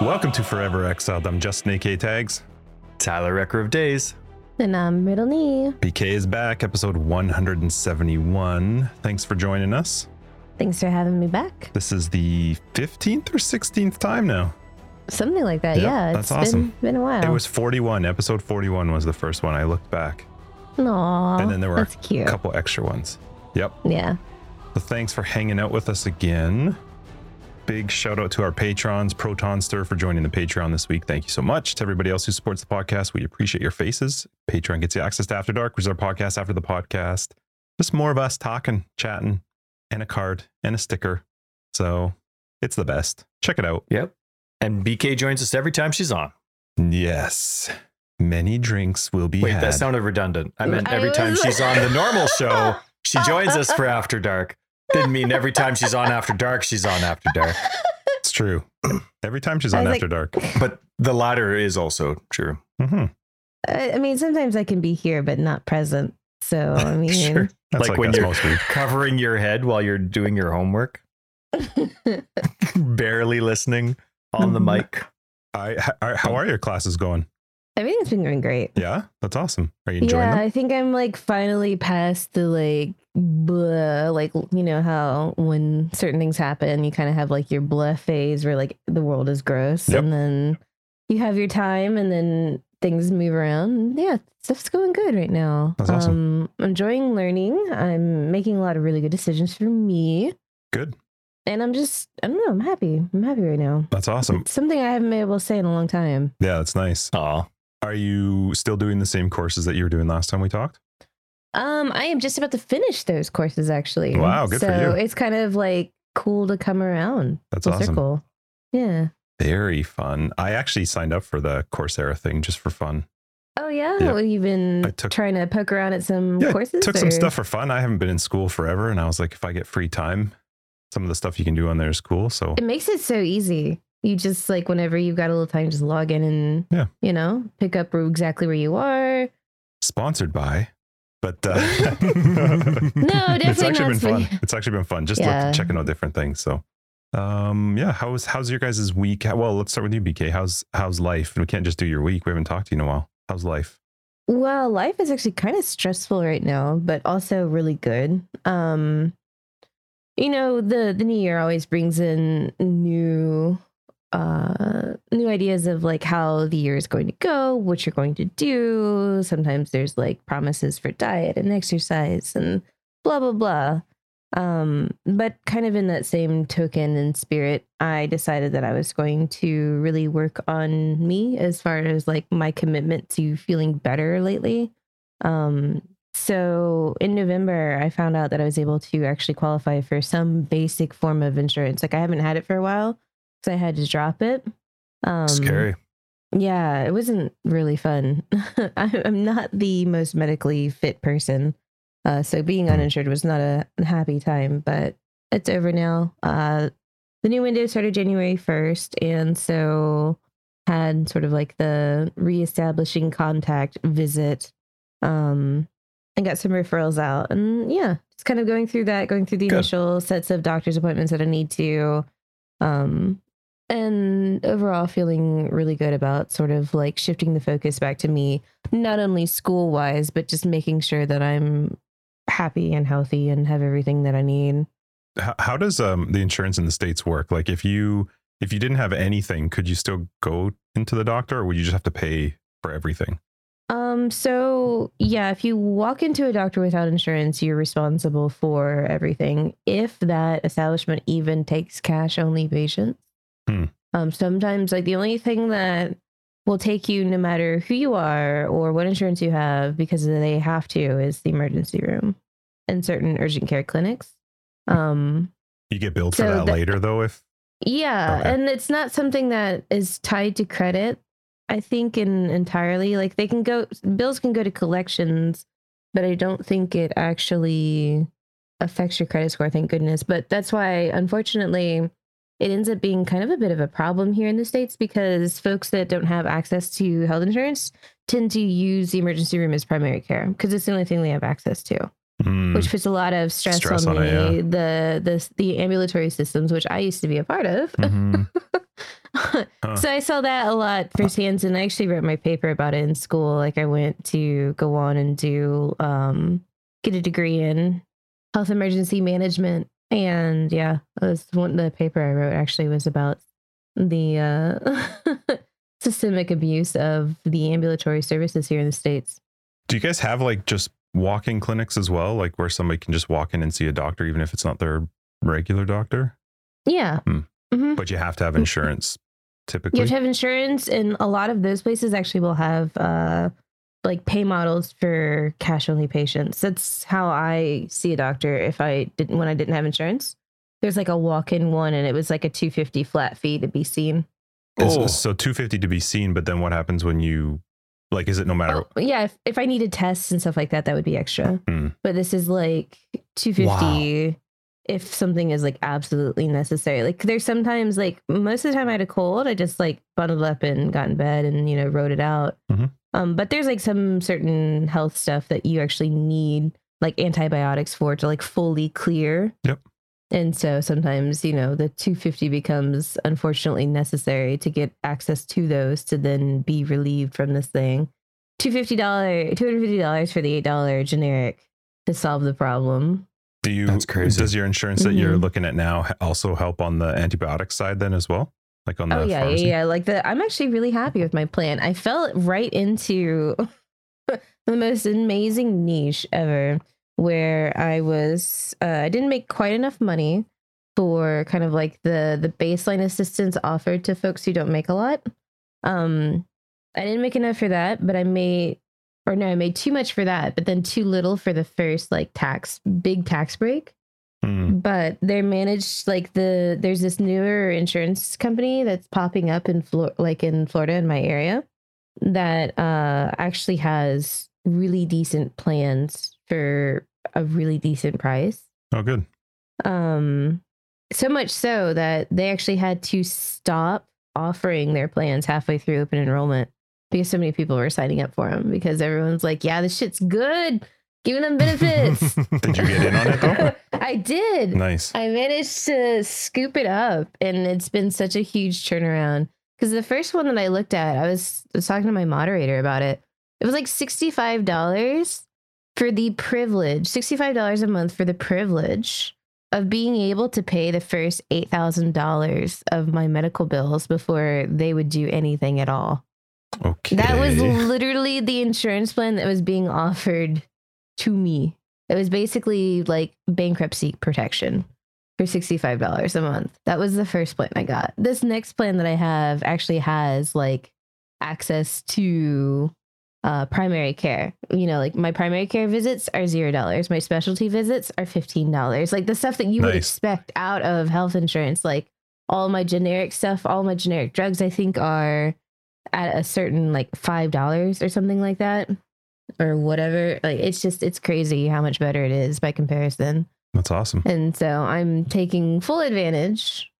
Welcome to Forever Exiled. I'm Justin AK Tags. Tyler Recker of Days. And I'm Middle Knee. BK is back, episode 171. Thanks for joining us. Thanks for having me back. This is the 15th or 16th time now. Something like that, Yep, yeah. that's it's awesome. Been, been a while. It was 41. Episode 41 was the first one I looked back. Aww, and then there were that's a cute. couple extra ones. Yep. Yeah. So thanks for hanging out with us again. Big shout out to our patrons, Protonster, for joining the Patreon this week. Thank you so much to everybody else who supports the podcast. We appreciate your faces. Patreon gets you access to After Dark, which is our podcast after the podcast. Just more of us talking, chatting, and a card and a sticker. So it's the best. Check it out. Yep. And BK joins us every time she's on. Yes. Many drinks will be Wait, had. that sounded redundant. I meant every time she's on the normal show, she joins us for After Dark. Didn't mean every time she's on After Dark, she's on After Dark. it's true. Every time she's on was After Dark. But the latter is also true. hmm I, I mean, sometimes I can be here, but not present. So, I mean, Sure. That's Like like, when us you're- Covering your head while you're doing your homework, barely listening on the Mhm. mic. I, how, how are your classes going? Everything's been going great. Yeah, that's awesome. Are you enjoying yeah, them? I think I'm like finally past the like blah, like you know how when certain things happen, you kind of have like your blah phase where like the world is gross, Yep. and then you have your time, and then things move around. Yeah, stuff's going good right now. That's awesome. Um, enjoying learning. I'm making a lot of really good decisions for me, Good. and I'm just I don't know. I'm happy. I'm happy right now. That's awesome. It's something I haven't been able to say in a long time. Yeah, that's nice. Aw. Are you still doing the same courses that you were doing last time we talked? Um, I am just about to finish those courses actually. Wow, good for so you. it's kind of like cool to come around. That's awesome. circle. Yeah. Very fun. I actually signed up for the Coursera thing just for fun. Oh yeah. Yeah. Well, you've been took- trying to poke around at some Yeah, courses. Took some stuff for fun. I haven't been in school forever, and I was like, if I get free time, some of the stuff you can do on there is cool. So It makes it so easy. You just like whenever you've got a little time, just log in and Yeah. you know pick up exactly where you are. sponsored by, but uh, No, it's actually not been fun. It's actually been fun. Just Yeah. look, checking out different things. So, um, yeah. How's how's your guys' week? Well, let's start with you, BK. How's how's life? We can't just do your week. We haven't talked to you in a while. How's life? Well, life is actually kind of stressful right now, but also really good. Um you know, the the new year always brings in new uh new ideas of like how the year is going to go, what you're going to do. Sometimes there's like promises for diet and exercise and blah blah blah. Um but kind of in that same token and spirit, I decided that I was going to really work on me as far as like my commitment to feeling better lately. Um so in November, I found out that I was able to actually qualify for some basic form of insurance. Like I haven't had it for a while because I had to drop it. Um, Scary. Yeah, it wasn't really fun. I'm not the most medically fit person. Uh, so being Hmm. uninsured was not a happy time, but it's over now. Uh, the new window started January 1st. And so had sort of like the reestablishing contact visit um, and got some referrals out. And yeah, just kind of going through that, going through the Good. initial sets of doctor's appointments that I need to. Um, and overall feeling really good about sort of like shifting the focus back to me, not only school wise, but just making sure that I'm happy and healthy and have everything that I need. How, how does um the insurance in the states work? Like, if you if you didn't have anything, could you still go into the doctor, or would you just have to pay for everything? Um, so yeah, if you walk into a doctor without insurance, you're responsible for everything. If that establishment even takes cash only patients. Hmm. Um, sometimes like the only thing that will take you no matter who you are or what insurance you have, because they have to, is the emergency room and certain urgent care clinics. Um, You get billed for So that later, though. If yeah, Okay. and it's not something that is tied to credit. I think in entirely like they can go bills can go to collections, but I don't think it actually affects your credit score. Thank goodness. But that's why, unfortunately, it ends up being kind of a bit of a problem here in the states because folks that don't have access to health insurance tend to use the emergency room as primary care because it's the only thing they have access to Hmm, which puts a lot of stress, Stress on, on the, it, yeah. the the the ambulatory systems, which I used to be a part of. mhm. So I saw that a lot firsthand, and I actually wrote my paper about it in school. Like I went to go on and do um, get a degree in health emergency management, and yeah, was one the paper I wrote actually was about the uh, systemic abuse of the ambulatory services here in the states. Do you guys have like just walk-in clinics as well, like where somebody can just walk in and see a doctor, even if it's not their regular doctor? Yeah. Hmm. hmm But you have to have insurance typically. You have to have insurance, and a lot of those places actually will have uh, like pay models for cash only patients. That's how I see a doctor. If I didn't, when I didn't have insurance, there's like a walk in one, and it was like a two fifty flat fee to be seen. Oh. So 250 to be seen, but then what happens when you like is it no matter Oh, yeah, if, if I needed tests and stuff like that, that would be extra. Hmm. But this is like two fifty if something is like absolutely necessary. Like there's sometimes like most of the time I had a cold, I just like bundled up and got in bed and you know wrote it out. Mhm. Um, but there's like some certain health stuff that you actually need like antibiotics for to like fully clear. Yep. And so sometimes, you know, the 250 becomes unfortunately necessary to get access to those to then be relieved from this thing. $250, $250 for the $8 generic to solve the problem. do you That's crazy. does your insurance that you're Mhm. looking at now also help on the antibiotic side then as well? Like on the Oh yeah, yeah, yeah. Like the I'm actually really happy with my plan. I fell right into the most amazing niche ever where I was uh, I didn't make quite enough money for kind of like the the baseline assistance offered to folks who don't make a lot. Um I didn't make enough for that, but I made or no, I made too much for that, but then too little for the first like tax big tax break Hmm. but they're managed like the there's this newer insurance company that's popping up in Flor- like in Florida in my area that uh actually has really decent plans for a really decent price Oh good. um so much so that they actually had to stop offering their plans halfway through open enrollment because so many people were signing up for them because everyone's like yeah this shit's good giving them benefits Did you get in on it though? I did. nice. I managed to scoop it up, and it's been such a huge turnaround. Because the first one that I looked at, I was, I was talking to my moderator about it. It was like sixty-five dollars for the privilege, sixty-five dollars a month for the privilege of being able to pay the first eight thousand dollars of my medical bills before they would do anything at all. Okay. That was literally the insurance plan that was being offered to me. It was basically like bankruptcy protection for $65 a month. That was the first plan I got. This next plan that I have actually has like access to uh, primary care. You know, like my primary care visits are $0. My specialty visits are $15. Like the stuff that you would expect out of health insurance, like all my generic stuff, all my generic drugs, I think are at a certain like five dollars or something like that or whatever. Like it's just it's crazy how much better it is by comparison. That's awesome. and so i'm taking full advantage.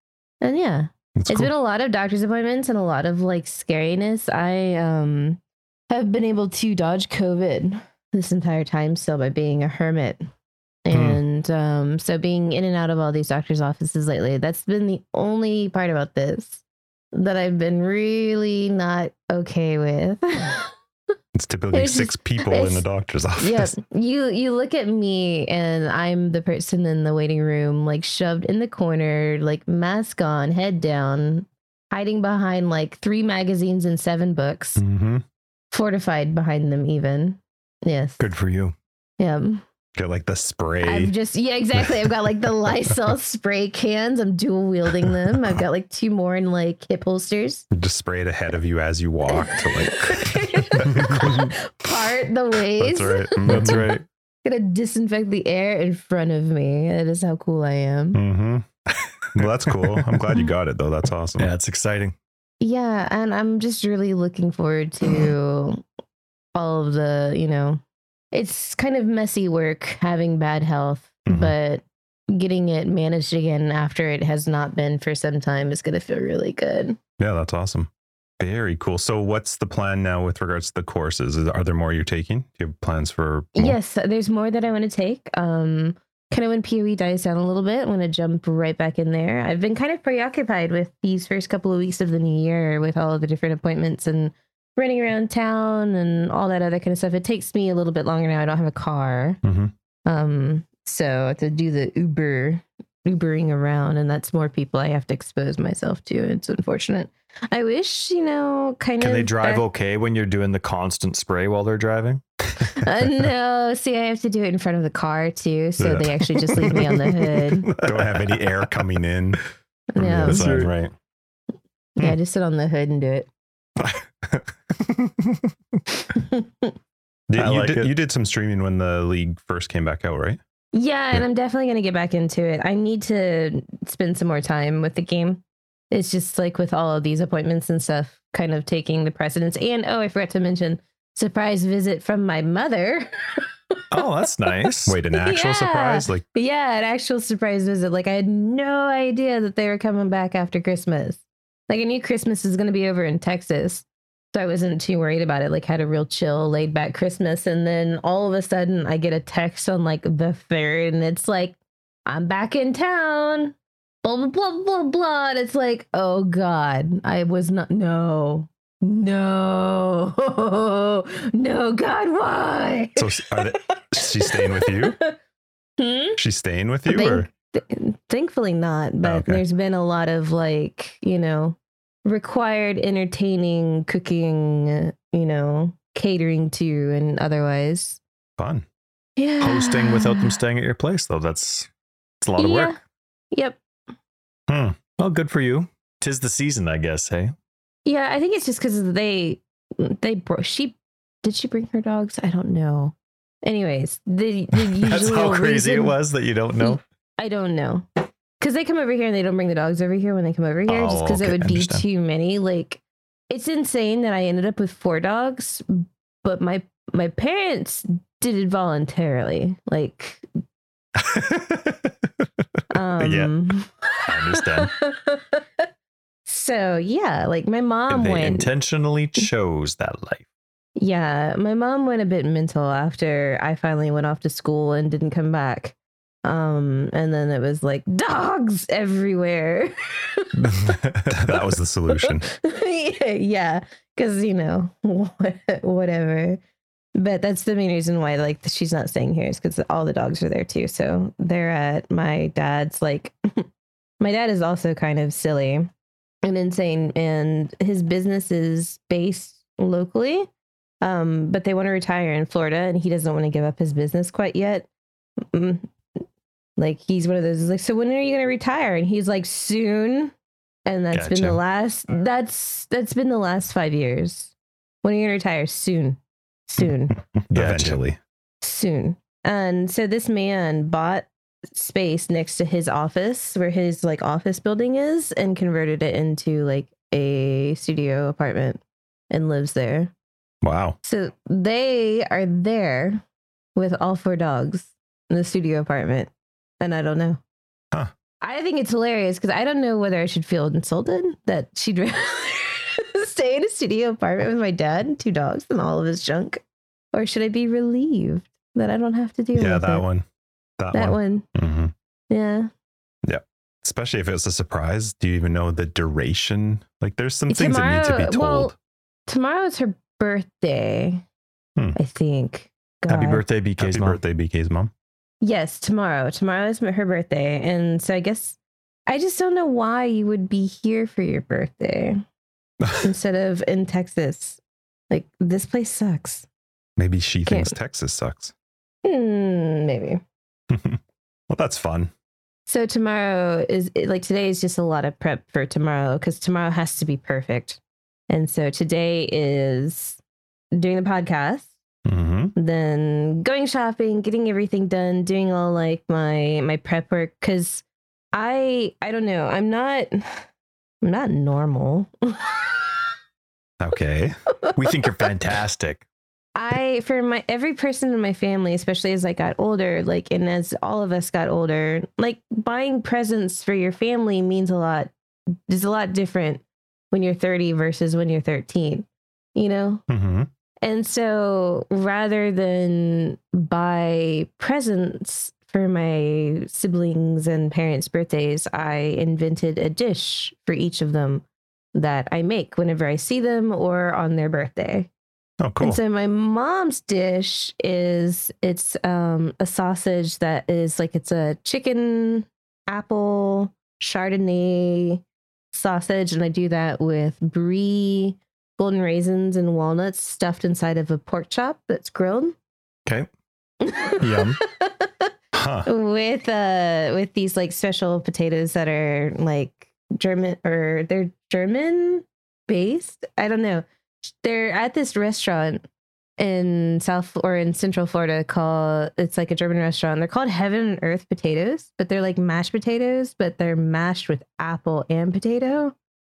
And yeah. That's it's cool. been a lot of doctor's appointments and a lot of like scariness. I um have been able to dodge covid this entire time still by being a hermit. And um so being in and out of all these doctors offices lately that's been the only part about this that i've been really not okay with it's typically six just- people in the doctor's yeah office. you you look at me and i'm the person in the waiting room like shoved in the corner like mask on head down hiding behind like three magazines and seven books Mm-hmm. fortified behind them even yes Good for you. yeah Get like the spray. i've just yeah exactly i've got like the lysol spray cans i'm dual wielding them i've got like two more in like hip holsters just spray it ahead of you as you walk to like. part the ways That's right. That's right. gonna disinfect the air in front of me that is how cool i am Mm-hmm. Well, that's cool. I'm glad you got it though. That's awesome. Yeah, it's exciting. Yeah, and I'm just really looking forward to all of the, you know, it's kind of messy work having bad health, Mhm. but getting it managed again after it has not been for some time is going to feel really good. Yeah, that's awesome. Very cool. So, what's the plan now with regards to the courses? Are there more you're taking? Do you have plans for? More? Yes, there's more that I want to take. Um kind of when PoE dies down a little bit, I want to jump right back in there. I've been kind of preoccupied with these first couple of weeks of the new year with all of the different appointments and running around town and all that other kind of stuff. It takes me a little bit longer now. I don't have a car. hmm Um, so to do the Uber, Ubering around, and that's more people I have to expose myself to. It's unfortunate. I wish, you know, kind Can of. Can they drive back- okay when you're doing the constant spray while they're driving? Uh, no, see, I have to do it in front of the car too, so Yeah. they actually just leave me on the hood. Don't have any air coming in from the Yeah, That's side, right. right? yeah, just sit on the hood and do it. Did- I you, like did, it. you did some streaming when the league first came back out, right? Yeah, and I'm definitely going to get back into it. I need to spend some more time with the game. It's just like with all of these appointments and stuff, kind of taking the precedence. And oh, I forgot to mention surprise visit from my mother. Oh, that's nice. Wait, an actual Yeah. surprise? Like, yeah, an actual surprise visit. Like I had no idea that they were coming back after Christmas. Like I knew Christmas is going to be over in Texas. So I wasn't too worried about it. Like had a real chill, laid back Christmas. And then all of a sudden I get a text on like the third and it's like, I'm back in town. Blah blah blah blah blah. And it's like, oh God. I was not no. No. no, God, why? so are they, she's staying with you? Hmm? She's staying with you, Thank- or Th- thankfully not but okay. there's been a lot of like you know required entertaining cooking you know catering to and otherwise fun? yeah Hosting without them staying at your place, though. That's it's a lot of work. yep Hmm. Well, good for you. Tis the season, I guess. Hey, yeah i think it's just because they they bro- she did she bring her dogs i don't know anyways the, the that's usual how crazy it reason- was that you don't know. I don't know. Because they come over here and they don't bring the dogs over here when they come over here, just Oh, because okay, it would be too many. Like, it's insane that I ended up with four dogs, but my my parents did it voluntarily. Like, um, I understand. so yeah, like my mom they went. intentionally chose that life. Yeah, my mom went a bit mental after I finally went off to school and didn't come back. Um, and then it was like dogs everywhere. that was the solution. yeah, because you know, whatever. But that's the main reason why like she's not staying here is because all the dogs are there too. So they're at my dad's. Like, my dad is also kind of silly and insane, and his business is based locally. Um, but they want to retire in Florida, and he doesn't want to give up his business quite yet. Mm, Like he's one of those like, so when are you going to retire? And he's like, soon. And that's been the last. That's that's been the last five years. When are you going to retire? Soon, soon, Eventually. soon. And so this man bought space next to his office, where his like office building is, and converted it into like a studio apartment, and lives there. Wow. So they are there with all four dogs in the studio apartment. And I don't know. Huh. I think it's hilarious because I don't know whether I should feel insulted that she'd rather stay in a studio apartment with my dad and two dogs and all of his junk. Or should I be relieved that I don't have to deal Yeah, with that it? one. That, That one. one. hmm Yeah. Yeah. Especially if it's a surprise. Do you even know the duration? Like, there's some things that need to be told. well, is her birthday, Hmm. I think. Happy birthday, BK's Happy mom. birthday, BK's mom. Yes, tomorrow. Tomorrow is her birthday. And so I guess I just don't know why you would be here for your birthday instead of in Texas. Like, this place sucks. Maybe she Okay. thinks Texas sucks. Hmm, maybe. well, that's fun. So tomorrow is like today is just a lot of prep for tomorrow because tomorrow has to be perfect. And so today is doing the podcast, hmm then going shopping, getting everything done, doing all like my my prep work cuz I I don't know, I'm not I'm not normal. Okay. We think you're fantastic. I for my every person in my family, especially as I got older, like and as all of us got older, like buying presents for your family means a lot is a lot different when you're 30 versus when you're 13. You know? hmm And so rather than buy presents for my siblings and parents' birthdays, I invented a dish for each of them that I make whenever I see them or on their birthday. Oh, cool. And so my mom's dish is it's um a sausage that is like it's a chicken apple chardonnay sausage and I do that with brie, golden raisins and walnuts stuffed inside of a pork chop that's grilled. Okay. Yum. Huh. with uh with these like special potatoes that are like German or they're German based. I don't know. They're at this restaurant in South or in Central Florida called it's like a German restaurant. They're called Heaven and Earth potatoes, but they're like mashed potatoes, but they're mashed with apple and potato.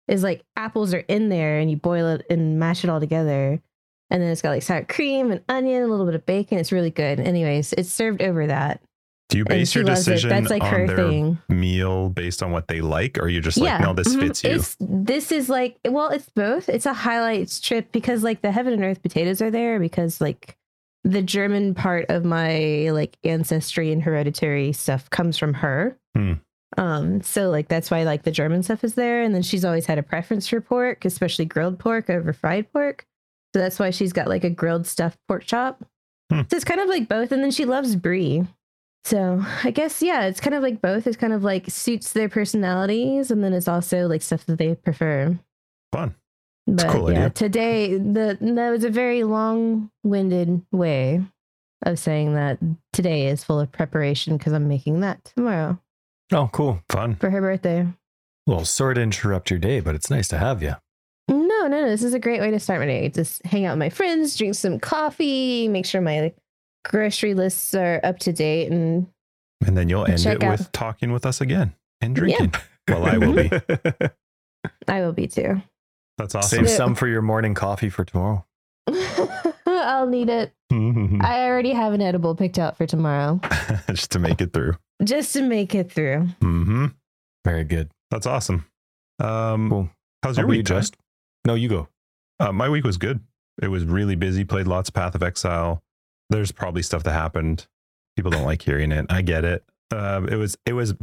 Is like apples are in there and you boil it and mash it all together. And then it's got like sour cream and onion, a little bit of bacon. It's really good. Anyways, it's served over that. Do you base your decision That's like on her their thing. meal based on what they like, or are you just like, no, this mhm. fits you? It's this is like well, it's both. It's a highlights trip because like the heaven and earth potatoes are there because like the German part of my like ancestry and hereditary stuff comes from her. Hmm. Um, so like that's why like the German stuff is there, and then she's always had a preference for pork, especially grilled pork over fried pork. So that's why she's got like a grilled stuffed pork chop. Hmm. So it's kind of like both, and then she loves brie. So I guess yeah, it's kind of like both. It's kind of like suits their personalities, and then it's also like stuff that they prefer. Fun. But cool yeah, idea. today the that was a very long-winded way of saying that today is full of preparation because I'm making that tomorrow Oh, cool. Fun. for her birthday. Well, sorry to interrupt your day, but it's nice to have you. No, no, no. This is a great way to start my day. Just hang out with my friends, drink some coffee, make sure my like, grocery lists are up to date, and And then you'll end it out- with talking with us again and drinking. Well, I will be. I will be too. That's awesome. Save some for your morning coffee for tomorrow. I'll need it. I already have an edible picked out for tomorrow, just to make it through. just to make it through. hmm Very good. That's awesome. Um, Cool. How's your about you, week, Jess? Just? No, you go. Uh, my week was good. It was really busy. Played lots of Path of Exile. There's probably stuff that happened. People don't like hearing it. I get it. Uh, it was it was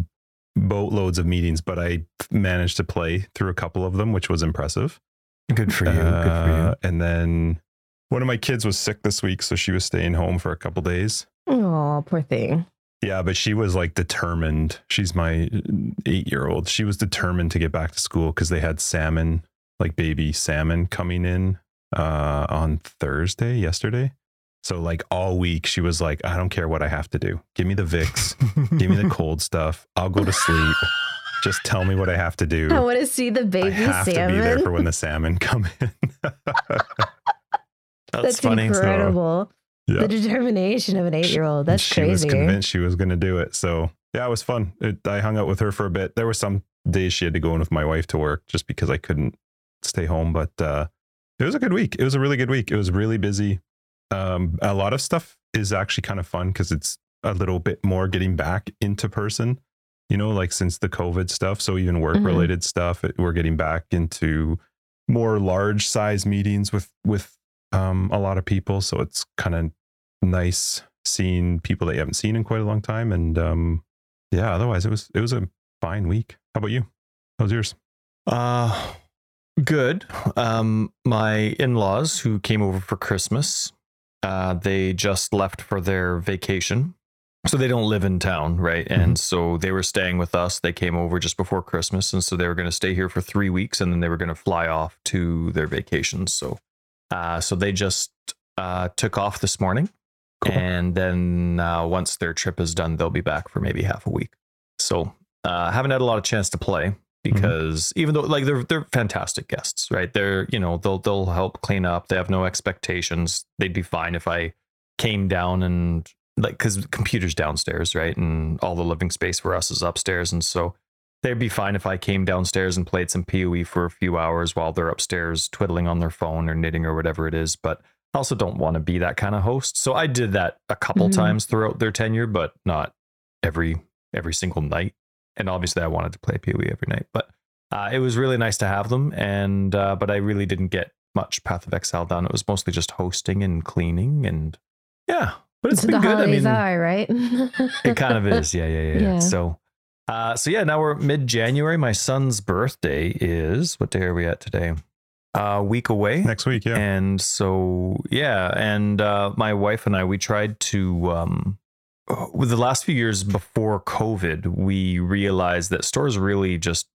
boatloads of meetings, but I managed to play through a couple of them, which was impressive. Good for you. Good for Uh, And then one of my kids was sick this week, so she was staying home for a couple days. Oh, poor thing. Yeah, but she was like determined. She's my eight year old. She was determined to get back to school because they had salmon, like baby salmon, coming in uh, on Thursday, yesterday. So, like all week, she was like, I don't care what I have to do. Give me the Vicks, give me the cold stuff. I'll go to sleep. Just tell me what I have to do. I want to see the baby I baby have to salmon. be there for when the salmon come in. That's, That's funny. incredible. Yeah. The determination of an eight-year-old. That's crazy. she was convinced she was going to do it. So yeah, it was fun. It, I hung out with her for a bit. There were some days she had to go in with my wife to work just because I couldn't stay home. But uh, it was a good week. It was a really good week. It was really busy. Um, a lot of stuff is actually kind of fun because it's a little bit more getting back into person. You know, like since the COVID stuff. So even work related stuff, it, we're getting back into more large size meetings with with um, a lot of people. So it's kind of nice seeing people that you haven't seen in quite a long time. And um, yeah, otherwise it was it was a fine week. How about you? How was yours? Uh, good. Um, my in-laws who came over for Christmas, uh, they just left for their vacation. So they don't live in town, right? And so they were staying with us. They came over just before Christmas, and so they were going to stay here for three weeks, and then they were going to fly off to their vacations. So, uh, so they just uh, took off this morning, Cool. and then uh, once their trip is done, they'll be back for maybe half a week. So, uh, haven't had a lot of chance to play because even though like they're they're fantastic guests, right? They're you know they'll they'll help clean up. They have no expectations. They'd be fine if I came down and like because computers downstairs, right? And all the living space for us is upstairs, and so they'd be fine if I came downstairs and played some PoE for a few hours while they're upstairs twiddling on their phone or knitting or whatever it is. But I also don't want to be that kind of host. So I did that a couple Mhm. times throughout their tenure, but not every every single night. And obviously, I wanted to play PoE every night, but uh, it was really nice to have them. And uh, but I really didn't get much Path of Exile done. It was mostly just hosting and cleaning, and yeah, but it's That's what been the good. I mean, are, right? it kind of is. Yeah, yeah, yeah. yeah. Yeah. So, uh, so yeah, now we're mid January. My son's birthday is what day are we at today? A week away. Next week, yeah. And so, yeah, and uh, my wife and I, we tried to, um, with the last few years before COVID, we realized that stores really just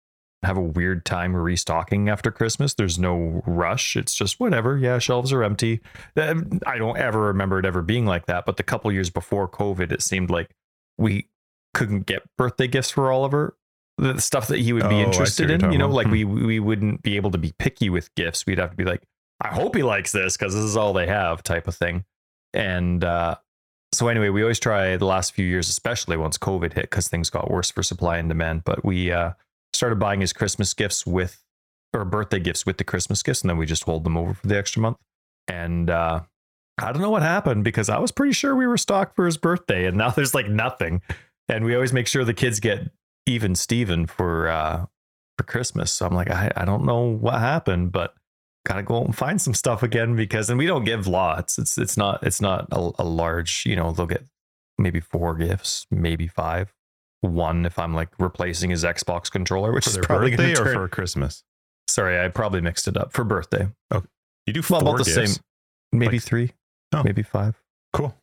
have a weird time restocking after Christmas. There's no rush. It's just whatever. Yeah, shelves are empty. Uh, I don't ever remember it ever being like that. But the couple years before COVID, it seemed like we couldn't get birthday gifts for Oliver. The stuff that he would be Oh, interested in, you know, like Hmm. we we wouldn't be able to be picky with gifts. We'd have to be like, I hope he likes this because this is all they have, type of thing. And uh, so anyway, we always try the last few years, especially once COVID hit, because things got worse for supply and demand. But we uh, started buying his Christmas gifts with or birthday gifts with the Christmas gifts, and then we just hold them over for the extra month. And uh, I don't know what happened because I was pretty sure we were stocked for his birthday, and now there's like nothing. And we always make sure the kids get even Steven for uh, for Christmas. So I'm like, I, I don't know what happened, but gotta go out and find some stuff again because and we don't give lots. It's it's not it's not a, a large, you know, they'll get maybe four gifts, maybe five. One if I'm like replacing his Xbox controller, which for is probably birthday or turn, for Christmas? sorry, I probably mixed it up for birthday. Okay. You do Well, four about the gifts. same. Maybe Like- three, Oh. maybe five. Cool.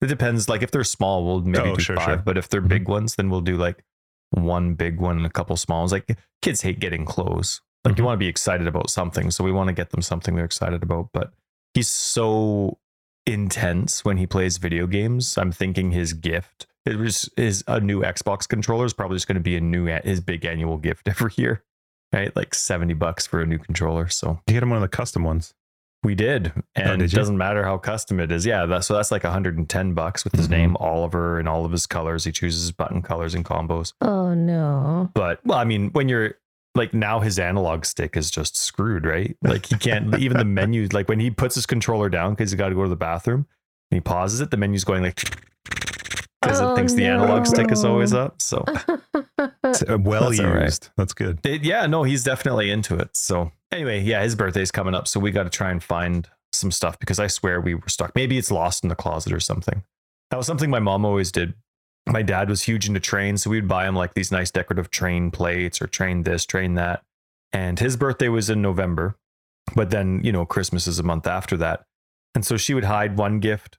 It depends. Like if they're small, we'll maybe Oh, do sure, five. sure. But if they're Mhm. big ones, then we'll do like one big one and a couple small ones. Like kids hate getting clothes. Like you Mhm. want to be excited about something, so we want to get them something they're excited about. But he's so intense when he plays video games. I'm thinking his gift it was is a new Xbox controller is probably just going to be a new his big annual gift every year, right? Like seventy bucks for a new controller. So You get him one of the custom ones. we did, and Oh, did it doesn't matter how custom it is. Yeah, that's so that's like 110 bucks with his Mhm. name Oliver and all of his colors. He chooses button colors and combos. oh no. But well, I mean, when you're like now his analog stick is just screwed, right? Like he can't even the menu. Like when he puts his controller down because he's got to go to the bathroom, and he pauses it, the menu's going like because Oh, it thinks the analog stick is always up. So uh, well That's all right. used. That's good. it- yeah, no, he's definitely into it. So anyway, yeah, his birthday's coming up, so we got to try and find some stuff because I swear we were stuck. Maybe it's lost in the closet or something. That was something my mom always did. My dad was huge into trains, so we'd buy him like these nice decorative train plates or train this, train that. And his birthday was in November, but then you know Christmas is a month after that, and so she would hide one gift.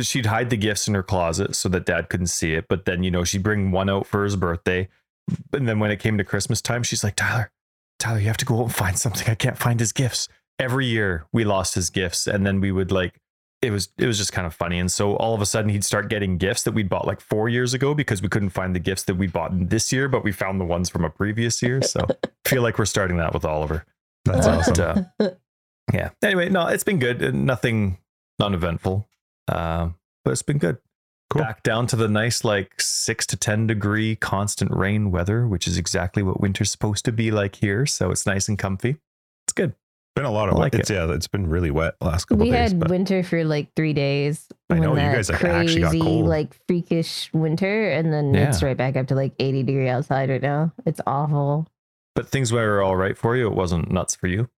She'd hide the gifts in her closet so that dad couldn't see it. But then, you know, she'd bring one out for his birthday. And then when it came to Christmas time, she's like, Tyler, Tyler, you have to go out and find something. I can't find his gifts. Every year we lost his gifts. And then we would like, it was it was just kind of funny. And so all of a sudden he'd start getting gifts that we'd bought like four years ago because we couldn't find the gifts that we bought this year, but we found the ones from a previous year. So I feel like we're starting that with Oliver. That's Uh, awesome. uh, Yeah. Anyway, no, it's been good. Uh, Nothing non-eventful. Um, but it's been good. Cool. Back down to the nice like six to ten degree constant rain weather, which is exactly what winter's supposed to be like here. So it's nice and comfy. It's good. Been a lot of I wet. like it's yeah, it's been really wet last couple we days. had but winter for like three days. I know, you guys, like, actually got crazy, cold. like freakish winter, and then it's right back up to like 80 degree outside right now. It's awful. But things were all right for you. It wasn't nuts for you.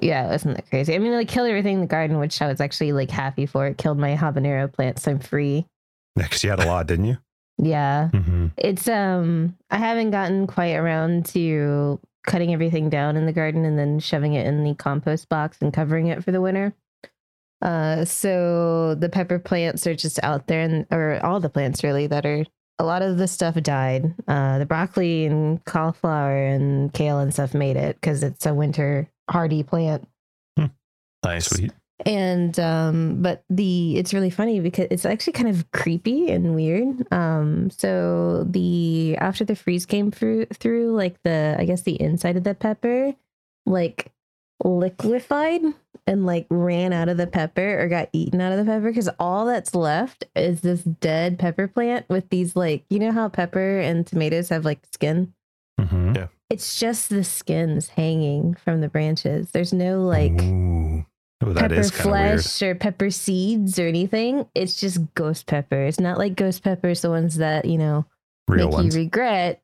Yeah, isn't that crazy? I mean, like killed everything in the garden, which I was actually like happy for. It killed my habanero plant, so I'm free. because you had a lot, didn't you? Yeah, Mm-hmm. it's um, I haven't gotten quite around to cutting everything down in the garden and then shoving it in the compost box and covering it for the winter. Uh, so the pepper plants are just out there, and or all the plants really that are. A lot of the stuff died. Uh, the broccoli and cauliflower and kale and stuff made it because it's a winter hardy plant. Nice. Sweet. And um but the it's really funny because it's actually kind of creepy and weird um so the after the freeze came through through like the i guess the inside of the pepper like liquefied and like ran out of the pepper or got eaten out of the pepper because all that's left is this dead pepper plant with these like you know how pepper and tomatoes have like skin Mm-hmm. Yeah. it's just the skins hanging from the branches there's no like Ooh. Oh, that pepper is kind weird. flesh or pepper seeds or anything. It's just ghost pepper. It's not like ghost peppers, the ones that, you know, Real make ones. you regret.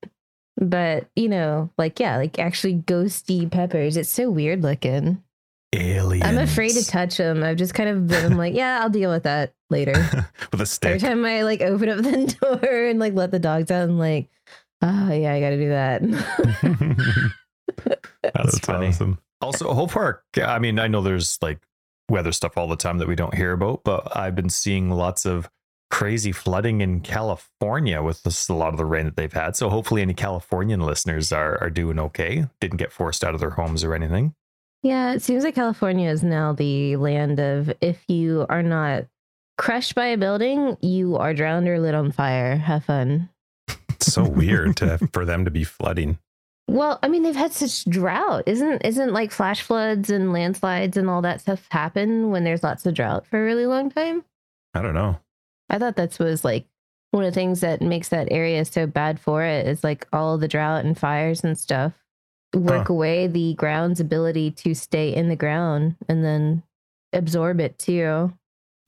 But, you know, like, yeah, like actually ghosty peppers. It's so weird looking. Aliens. I'm afraid to touch them. I've just kind of been I'm like, yeah, I'll deal with that later. with a stick. Every time I like open up the door and like let the dogs out, I'm like, oh yeah, I gotta do that. That's, funny. awesome. Also, Hope Park. I mean, I know there's like weather stuff all the time that we don't hear about, but I've been seeing lots of crazy flooding in California with this, a lot of the rain that they've had. So hopefully, any Californian listeners are are doing okay. Didn't get forced out of their homes or anything. yeah, it seems like California is now the land of if you are not crushed by a building, you are drowned or lit on fire. Have fun. It's so weird to for them to be flooding. Well, I mean, they've had such drought. Isn't isn't like flash floods and landslides and all that stuff happen when there's lots of drought for a really long time? I don't know. I thought that's was like one of the things that makes that area so bad for it is like all the drought and fires and stuff work Huh. away the ground's ability to stay in the ground and then absorb it too.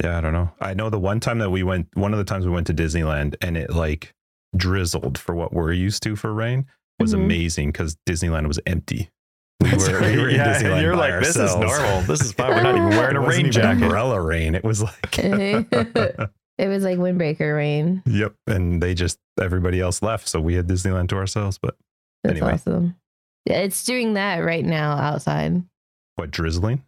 Yeah, I don't know. I know the one time that we went, one of the times we went to Disneyland and it like drizzled for what we're used to for rain was Mhm. amazing because Disneyland was empty. We That's were, we were in Yeah, and Disneyland you're by like, this is normal. This is fine. We're not even wearing It a wasn't rain even jacket. Umbrella rain. It was like, It was like windbreaker rain. yep. And they just everybody else left, so we had Disneyland to ourselves. But That's Anyway. awesome. Yeah, it's doing that right now outside. what drizzling?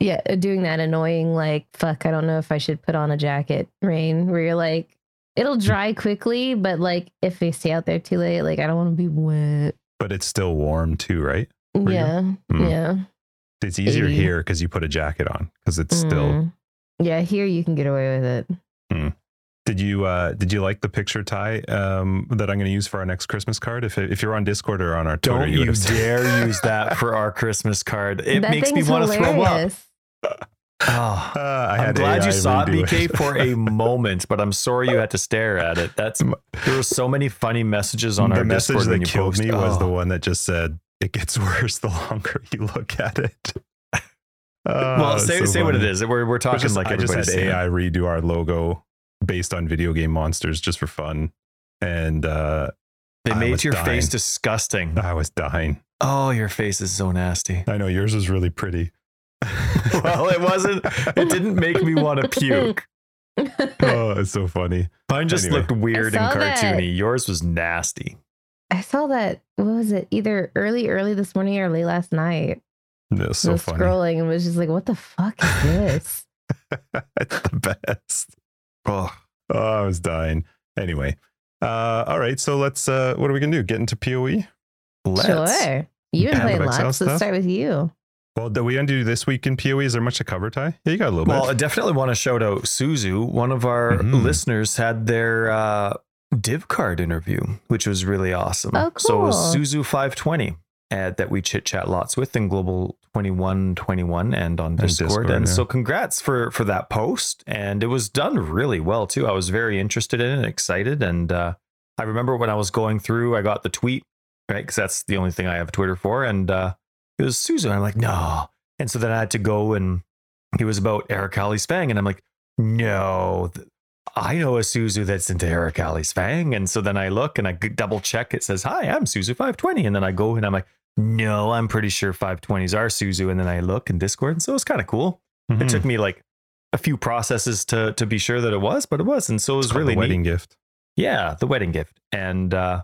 Yeah, uh, doing that annoying, like, fuck, I don't know if I should put on a jacket rain, where you're like, it'll dry quickly, but like, if they stay out there too late, like, I don't want to be wet. But it's still warm too, right? you? Yeah, Hmm. yeah. It's easier 80. here because you put a jacket on because it's still. Mm. Yeah, here you can get away with it. Did you uh did you like the picture tie um that I'm going to use for our next Christmas card? If if you're on Discord or on our Twitter, Don't you, you dare use that for our Christmas card. It that makes me want to throw up. Oh, Uh, I I'm glad AI you saw it, BK, for a moment, but I'm sorry you had to stare at it. That's there were so many funny messages on the our message Discord that you killed post. me was the Oh. one that just said it gets worse the longer you look at it. Uh, Well, say so say what it is. We're we're talking just- like I just had. AI redo our logo based on video game monsters just for fun, and uh, They I made your face disgusting. I was dying. Oh, your face is so nasty. I know yours was really pretty. well, it wasn't. It didn't make me want to puke. oh, it's so funny. Mine just Anyway. looked weird and saw that. cartoony. Yours was nasty. I saw that, what was it, either early, early this morning or late last night. It was I so was funny. scrolling and was just like, what the fuck is this? it's the best. Oh, Oh, I was dying. Anyway, uh, all right. So let's. Uh, what are we gonna do? Get into PoE. let's. Sure. You've been playing of lots. Let's start with you. Well, do we undo this week in PoE? Is there much to cover, Ty? Yeah, you got a little bit. Well, I definitely want to shout out Suzu. One of our Mhm. listeners had their uh, div card interview, which was really awesome. Oh, cool. So it was. Suzu 520 uh, that we chit chat lots with in Global 2121 and on Discord. Discord, and yeah. so congrats for for that post. And it was done really well too. I was very interested in it and excited. And uh, I remember when I was going through, I got the tweet, right? Because that's the only thing I have Twitter for. And uh, it was Suzu. I'm like, no. And so then I had to go and he was about Arakaali's Fang. And I'm like, no, I know a Suzu that's into Arakaali's Fang. And so then I look and I double check. It says, hi, I'm Suzu 520. And then I go and I'm like, no, I'm pretty sure 520s are Suzu. And then I look in Discord. And so it's kind of cool. Mhm. It took me like a few processes to to be sure that it was, but it was. And so it was really the wedding neat. gift. Yeah, the wedding gift. And uh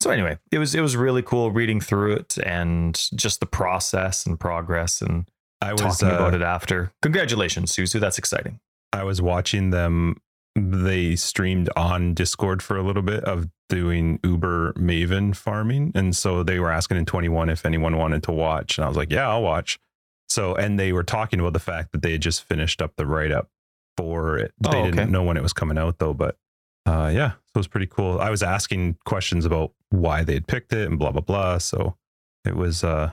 so anyway, it was it was really cool reading through it and just the process and progress and I was talking about uh, it after. Congratulations, Suzu. That's exciting. I was watching them. They streamed on Discord for a little bit of doing Uber Maven farming, and so they were asking in 21 if anyone wanted to watch, and I was like, "Yeah, I'll watch." So, and they were talking about the fact that they had just finished up the write up for it. Oh, they okay. didn't know when it was coming out though, but uh, yeah, so it was pretty cool. I was asking questions about why they had picked it and blah blah blah. So it was uh,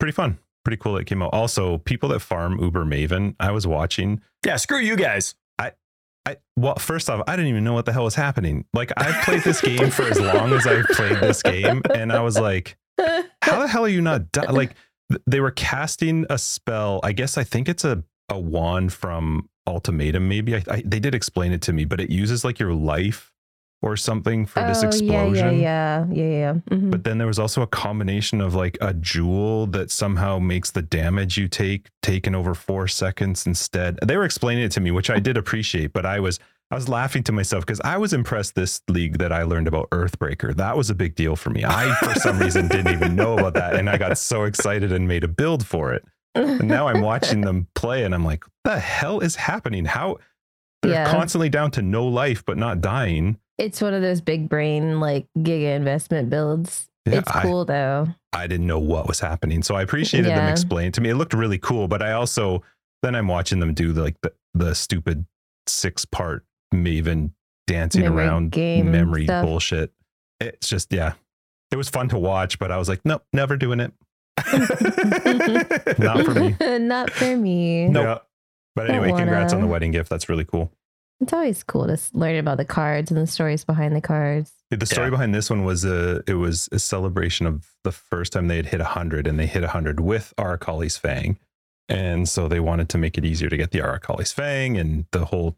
pretty fun, pretty cool. That it came out. Also, people that farm Uber Maven, I was watching. Yeah, screw you guys. I I well, first off, I didn't even know what the hell was happening. Like I've played this game for as long as I've played this game, and I was like, how the hell are you not di-? like th- they were casting a spell. I guess I think it's a a wand from Ultimatum. Maybe I, I they did explain it to me, but it uses like your life or something for oh, this explosion. Yeah, yeah, yeah, yeah. yeah. Mhm. But then there was also a combination of like a jewel that somehow makes the damage you take taken over four seconds instead. They were explaining it to me, which I did appreciate, but I was I was laughing to myself because I was impressed this league that I learned about Earthbreaker. That was a big deal for me. I for some reason didn't even know about that. And I got so excited and made a build for it. And now I'm watching them play and I'm like, what the hell is happening? How they're Yeah. constantly down to no life but not dying. it's one of those big brain like giga investment builds. Yeah, it's I- cool though. I didn't know what was happening. So I appreciated them Yeah. explaining to me. It looked really cool, but I also then I'm watching them do the, like the, the stupid six part Maven dancing Memory around game memory stuff. bullshit. It's just yeah. It was fun to watch, but I was like, nope, never doing it. Not for me. Not for me. Nope. Yeah. But Don't anyway, congrats on the wedding gift. That's really cool. It's always cool to learn about the cards and the stories behind the cards. The story Yeah. behind this one was a it was a celebration of the first time they had hit 100 and they hit 100 with Arakaali's Fang. And so they wanted to make it easier to get the Arakaali's Fang and the whole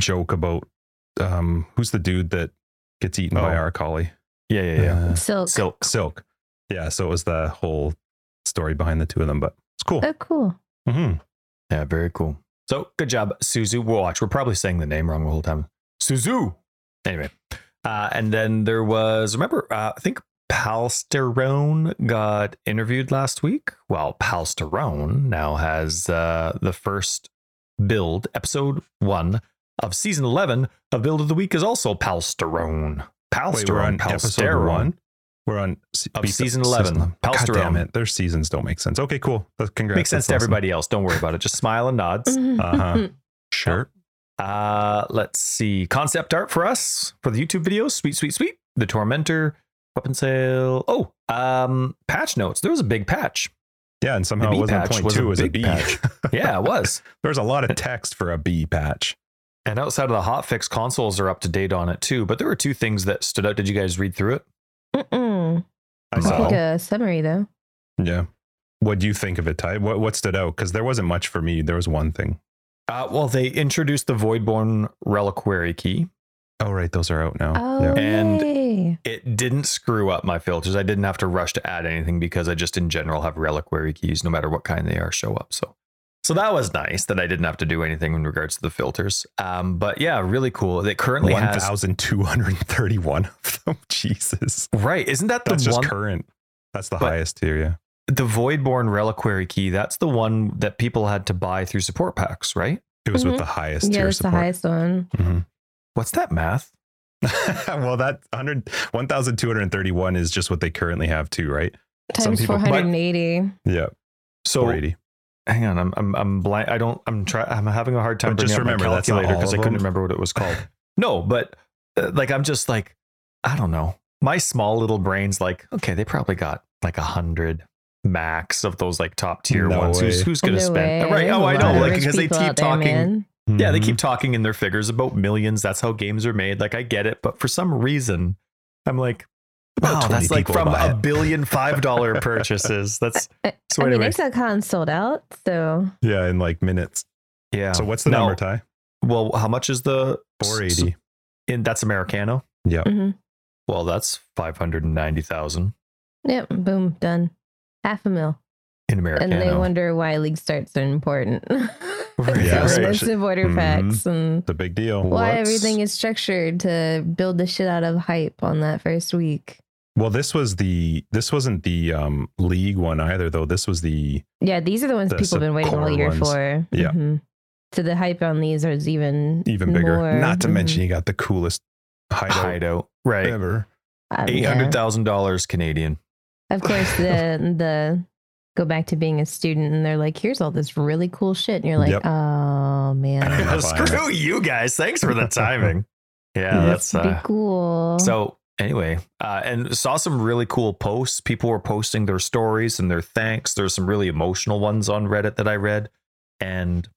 joke about um who's the dude that gets eaten by Oh. Arakaali? Yeah, yeah, yeah. Uh, Silk. Silk. Silk. Yeah, so it was the whole story behind the two of them, but it's cool. Oh, cool. hmm Yeah, very cool. So good job, Suzu. We'll watch. We're probably saying the name wrong the whole time. Suzu. Anyway, uh, and then there was remember uh, I think Palsterone got interviewed last week. Well, Palsterone now has uh, the first build, episode one of season eleven of Build of the Week is also Palsterone. Palsterone. Wait, we're on episode Palsterone. one. We're on se- Of be- season 11. God damn it. Their seasons don't make sense. Okay, cool. Congrats. Makes sense That's to awesome. everybody else. Don't worry about it. Just smile and nods. Uh-huh. Sure. Uh, let's see. Concept art for us for the YouTube videos. Sweet, sweet, sweet. The Tormentor, weapon sale. Oh, um, patch notes. There was a big patch. Yeah, and somehow it wasn't patch point was two, a it was a big B. patch. Yeah, it was. there was a lot of text for a B patch. and outside of the hotfix, consoles are up to date on it too. But there were two things that stood out. Did you guys read through it? Mm-mm. I I'll saw. take a summary though. Yeah. What do you think of it, Ty? What what stood out? Because there wasn't much for me. There was one thing. Uh, well, they introduced the Voidborn Reliquary key. Oh, right. Those are out now. Oh, Yeah. And- yay. It didn't screw up my filters. I didn't have to rush to add anything because I just in general have reliquary keys, no matter what kind they are, show up. So, so that was nice that I didn't have to do anything in regards to the filters. Um, but yeah, really cool. It currently has 1,231 of them. Jesus. right. Isn't that the That's just one? current. That's the But- highest tier, yeah. the Voidborn reliquary key. That's the one that people had to buy through support packs, right? It was Mhm. with the highest Yeah, tier that's the support. highest one. Mhm. What's that math? well, that 100, 1,231 is just what they currently have too, right? Some Times people- but- 480. Yeah. So 480. Hang on, I'm I'm I'm blank. I don't. I'm try. I'm having a hard time But just bringing up remember, my that's not calculator because I couldn't remember what it was called. no, but uh, like I'm just like I don't know. My small little brain's like, okay, they probably got like a hundred max of those like top tier No ones. Who's way. who's gonna No spend? way. Right? Oh, I know. Like because they keep out there, talking. Yeah, they keep talking in their figures about millions. That's how games are made. Like I get it, but for some reason, I'm like, About wow, that's like from a it. billion five dollar purchases. That's I, So I mean, anyway. ExileCon sold out, so Yeah, in like minutes. yeah. So what's the Now, number, Ty? Well, how much is the 480. In that's Americano. Yeah. mhm. Well, that's five hundred and ninety thousand yep, boom, done. Half a mil. in America. And they wonder why league starts are important. Right. Yeah, so right. expensive order Mhm. packs and It's a big deal. why What's- everything is structured to build the shit out of hype on that first week. Well, this was the this wasn't the um league one either though. This was the Yeah, these are the ones The people have been waiting all year ones. for. Yeah. Mhm. So the hype on these is even even bigger. more. Not to Mhm. mention you got the coolest hideout hideout. Right. ever. Um, Eight yeah. dollars Canadian. Of course, the the go back to being a student, and they're like, "Here's all this really cool shit," and you're like, Yep. "Oh man, I'm not buying it. Screw you guys. Thanks for the timing. Yeah, that's that's pretty uh, cool." So anyway, uh, and saw some really cool posts. People were posting their stories and their thanks. There's some really emotional ones on Reddit that I read. And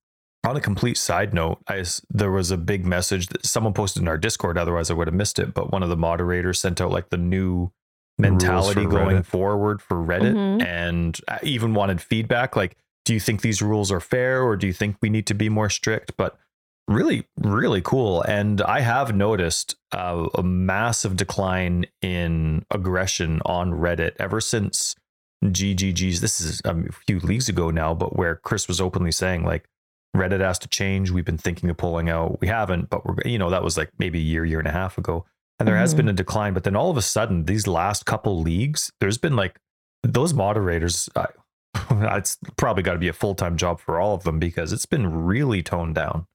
on a complete side note, I s- there was a big message that someone posted in our Discord. Otherwise, I would have missed it. But one of the moderators sent out like the new mentality for going Reddit. forward for Reddit, Mhm. and I even wanted feedback. Like, do you think these rules are fair, or do you think we need to be more strict? But really, really cool. And I have noticed uh, a massive decline in aggression on Reddit ever since GGG's. This is um, a few leagues ago now, but where Chris was openly saying, like, Reddit has to change. We've been thinking of pulling out. We haven't, but we're, you know, that was like maybe a year, year and a half ago. And there has Mhm. been a decline. But then all of a sudden, these last couple leagues, there's been like those moderators. I, it's probably got to be a full time job for all of them because it's been really toned down.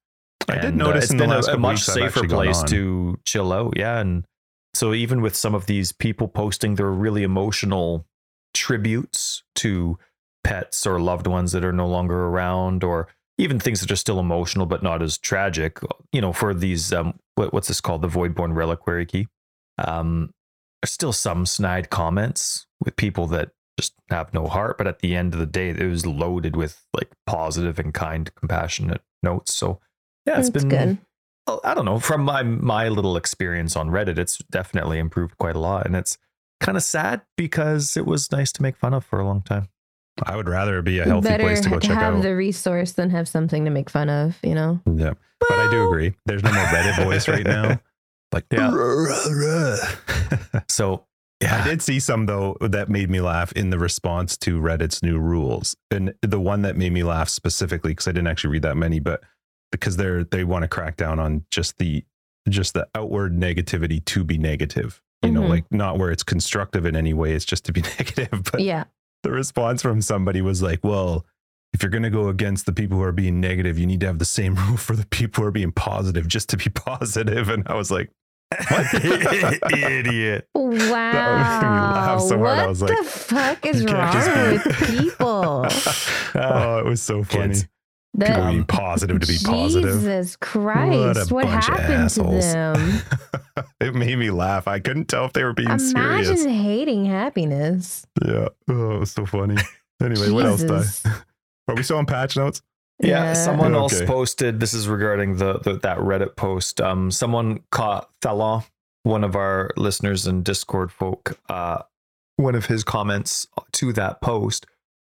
I did uh, notice it's in the been a- last a, couple much safer place to chill out. Yeah, and so even with some of these people posting their really emotional tributes to pets or loved ones that are no longer around, or even things that are still emotional but not as tragic, you know, for these um, what, what's this called, the Voidborn Reliquary Key. Um, there's still some snide comments with people that just have no heart, but at the end of the day, it was loaded with like positive and kind, compassionate notes. So yeah, it's That's been good. I don't know. From my my little experience on Reddit, it's definitely improved quite a lot, and it's kind of sad because it was nice to make fun of for a long time. I would rather be a healthy Better place to go check have out. the resource than have something to make fun of, you know? yeah, but I do agree. There's no more Reddit voice right now. Like, Yeah. yeah. So I did see some though that made me laugh in the response to Reddit's new rules, and the one that made me laugh specifically because I didn't actually read that many, but because they're they want to crack down on just the just the outward negativity to be negative. You know, Mhm. like not where it's constructive in any way. It's just to be negative. But yeah. the response from somebody was like, "Well, if you're going to go against the people who are being negative, you need to have the same rule for the people who are being positive, just to be positive." And I was like, idiot. Wow. made me laugh so hard. I what was like, the fuck is wrong can't with people? oh, it was so funny. Kids. People That- being positive to be positive. Jesus Christ. What, bunch happened to assholes. them? it made me laugh. I couldn't tell if they were being Imagine serious. Imagine hating happiness. Yeah. Oh, it was so funny. Anyway, what else? Di? Jesus. Are we still on patch notes? Yeah, someone else posted. This is regarding the, the that Reddit post. Um, someone caught Thala, one of our listeners and Discord folk, uh, one of his comments to that post,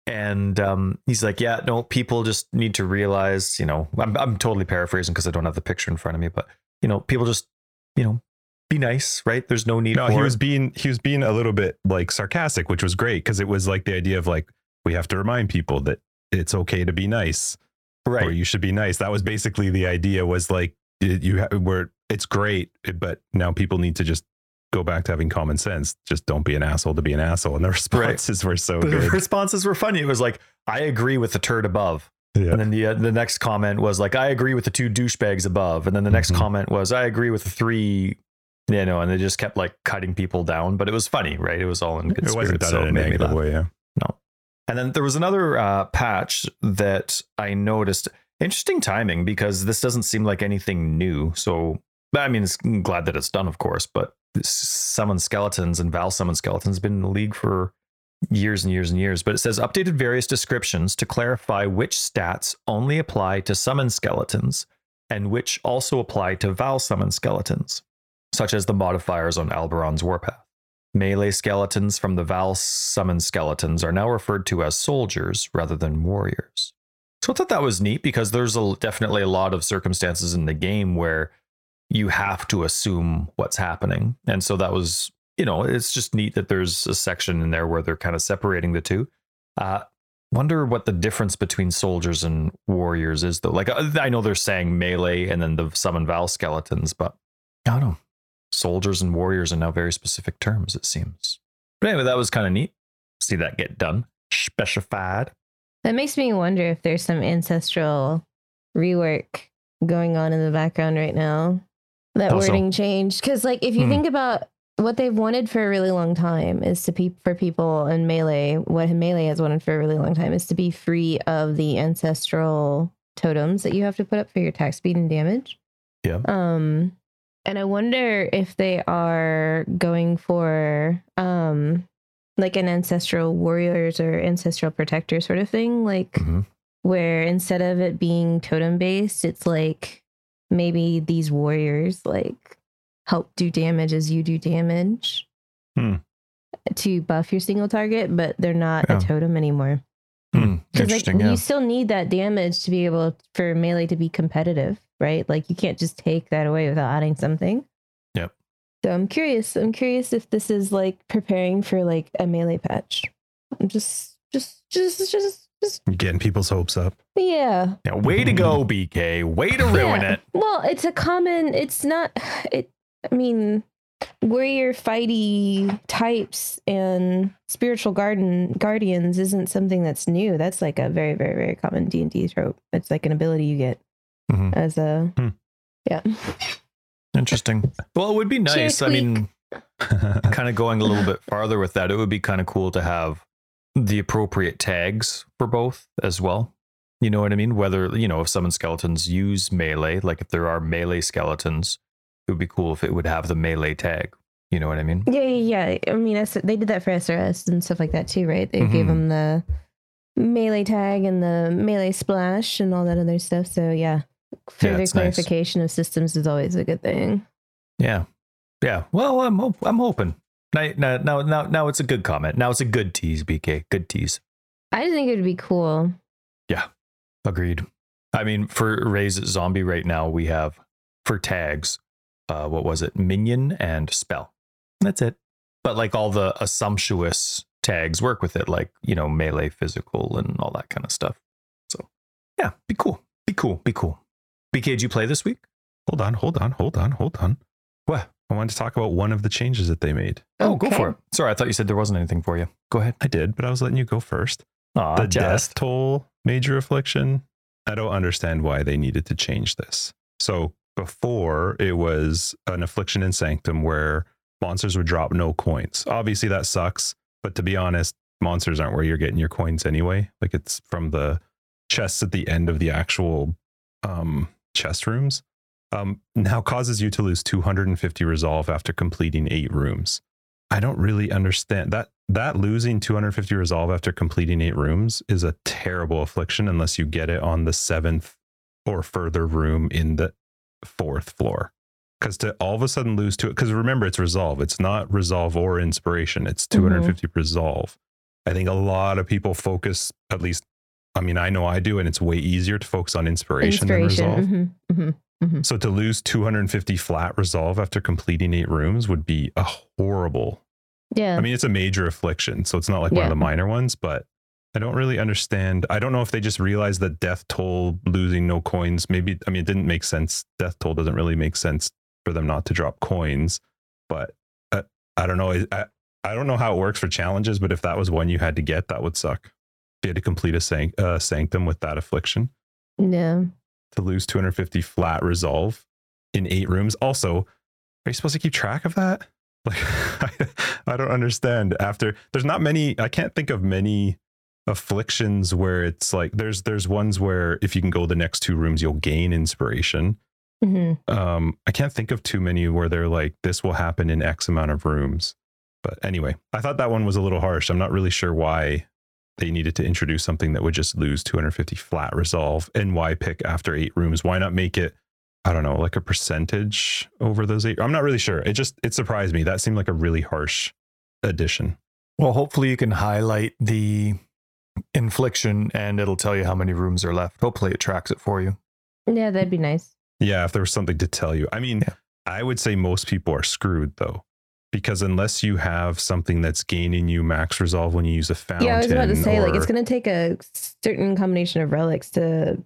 and um, he's like, "Yeah, no, people just need to realize, you know, I'm I'm totally paraphrasing because I don't have the picture in front of me, but you know, people just, you know, be nice, right? There's no need No, he it. was being he was being a little bit like sarcastic, which was great because it was like the idea of like we have to remind people that it's okay to be nice or right. you should be nice. That was basically the idea. Was like you ha- where it's great, but now people need to just go back to having common sense. Just don't be an asshole to be an asshole. And the responses were so The good. responses were funny. It was like, "I agree with the turd above." Yeah. And then the uh, the next comment was like, "I agree with the two douchebags above." And then the next Mhm. comment was, "I agree with the three, you know." And they just kept like cutting people down, but it was funny, right? It was all in good It wasn't done so in a it made me negative way. Yeah. No. And then there was another uh, patch that I noticed. Interesting timing because this doesn't seem like anything new. So I mean, it's I'm glad that it's done, of course. But summon skeletons and Vaal summon skeletons have been in the league for years and years and years. But it says updated various descriptions to clarify which stats only apply to summon skeletons and which also apply to Vaal summon skeletons, such as the modifiers on Alberon's Warpath. Melee skeletons from the Vaal summon skeletons are now referred to as soldiers rather than warriors. So I thought that was neat because there's a, definitely a lot of circumstances in the game where you have to assume what's happening. And so that was, you know, it's just neat that there's a section in there where they're kind of separating the two. Uh, wonder what the difference between soldiers and warriors is, though. Like, uh, I know they're saying melee and then the summon Vaal skeletons, but I don't know soldiers and warriors are now very specific terms, it seems. But anyway, that was kind of neat. See that get done. Specified. That makes me wonder if there's some ancestral rework going on in the background right now. That How so? wording changed because, like, if you Hmm. think about what they've wanted for a really long time is to be for people in melee. What melee has wanted for a really long time is to be free of the ancestral totems that you have to put up for your attack speed and damage. Yeah. Um, and I wonder if they are going for um like an ancestral warriors or ancestral protector sort of thing, like Mhm. where instead of it being totem based, it's like maybe these warriors like help do damage as you do damage Hmm. to buff your single target, but they're not Yeah. a totem anymore. Hmm, Because like Interesting. yeah. you still need that damage to be able for melee to be competitive. right? Like you can't just take that away without adding something. Yep. So I'm curious. I'm curious if this is like preparing for like a melee patch. I'm just, just, just, just, just, Getting people's hopes up. yeah. Now, way to go, BK. Way to ruin Yeah. it. Well, it's a common. It's not. It. I mean, warrior fighty types and spiritual garden guardians isn't something that's new. That's like a very, very, very common D and D trope. It's like an ability you get Mhm. as a. Hmm. Yeah. Interesting. Well, it would be nice. Cheers, I mean, kind of going a little bit farther with that, it would be kind of cool to have the appropriate tags for both as well. You know what I mean? Whether, you know, if summon skeletons use melee, like if there are melee skeletons, it would be cool if it would have the melee tag. You know what I mean? Yeah, yeah, yeah. I mean, they did that for SRS and stuff like that too, right? They gave Mhm. them the melee tag and the melee splash and all that other stuff. So yeah, further nice. clarification of systems is always a good thing. Yeah. Yeah. Well, I'm I'm hoping. Now, now, now, now, now it's a good comment. Now it's a good tease, BK. Good tease. I just think it would be cool. Yeah, agreed. I mean, for Raise Zombie right now, we have for tags, uh, what was it? Minion and spell. That's it. But like all the assumptuous tags work with it, like, you know, melee, physical, and all that kind of stuff. So, yeah, be cool. Be cool. Be cool. BK, did you play this week? hold on, hold on, hold on, hold on. What? I wanted to talk about one of the changes that they made. Oh, go for it. Sorry, I thought you said there wasn't anything for you. Go ahead. I did, but I was letting you go first. Aw, the just. death toll major affliction. I don't understand why they needed to change this. So before it was an affliction in Sanctum where monsters would drop no coins. Obviously that sucks, but to be honest, monsters aren't where you're getting your coins anyway. Like it's from the chests at the end of the actual um, chest rooms. Um, now causes you to lose 250 resolve after completing eight rooms. I don't really understand that. That losing 250 resolve after completing eight rooms is a terrible affliction unless you get it on the seventh or further room in the fourth floor. Because to all of a sudden lose to it, because remember it's resolve, it's not resolve or inspiration, it's 250 resolve. I think a lot of people focus, at least, I mean, I know I do, and it's way easier to focus on inspiration, than resolve. Inspiration. hmm hmm So to lose 250 flat resolve after completing eight rooms would be a horrible. Yeah. I mean, it's a major affliction, so it's not like one of the minor ones, but I don't really understand. I don't know if they just realized that death toll losing no coins. Maybe I mean it didn't make sense. Death toll doesn't really make sense for them not to drop coins, but uh, I don't know. I, I I don't know how it works for challenges, but if that was one you had to get, that would suck. If you had to complete a sanct- uh, sanctum with that affliction yeah. To lose 250 flat resolve in eight rooms. Also, are you supposed to keep track of that? Like, I, I don't understand. After there's not many, I can't think of many afflictions where it's like there's there's ones where if you can go the next two rooms, you'll gain inspiration. hmm Um, I can't think of too many where they're like this will happen in X amount of rooms. But anyway, I thought that one was a little harsh. I'm not really sure why they needed to introduce something that would just lose 250 flat resolve and why pick after eight rooms why not make it i don't know like a percentage over those eight i'm not really sure it just it surprised me that seemed like a really harsh addition Well, hopefully you can highlight the infliction and it'll tell you how many rooms are left. Hopefully it tracks it for you. Yeah, that'd be nice. yeah if there was something to tell you i mean Yeah. i would say most people are screwed though because unless you have something that's gaining you max resolve when you use a fountain yeah, I was about to say, like, it's going to take a certain combination of relics to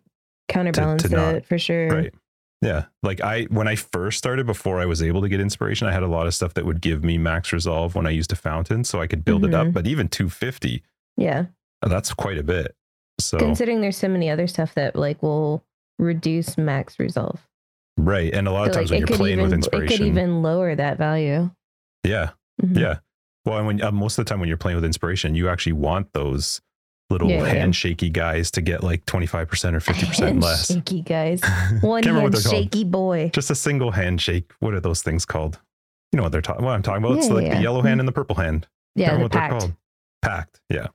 counterbalance to not- it for sure. Right. Yeah. Like I when I first started before I was able to get inspiration, I had a lot of stuff that would give me max resolve when I used a fountain so I could build it up, Mhm. but even 250, Yeah. that's quite a bit. So Considering there's so many other stuff that like will reduce max resolve. right. And a lot of times like, when you're playing even, with It could inspiration. even lower that value. Yeah. Mhm. Yeah. Well, and when uh, most of the time when you're playing with inspiration, you actually want those little Yeah, yeah, yeah. handshaky guys to get like 25% or 50% less. Shaky guys. One Can't remember what hand shaky boy. Just a single handshake. What are those things called? You know what they're talking. What I'm talking about? it's like yeah. the yellow hand and the purple hand. Yeah, Remember the what they're called? Packed. Yeah.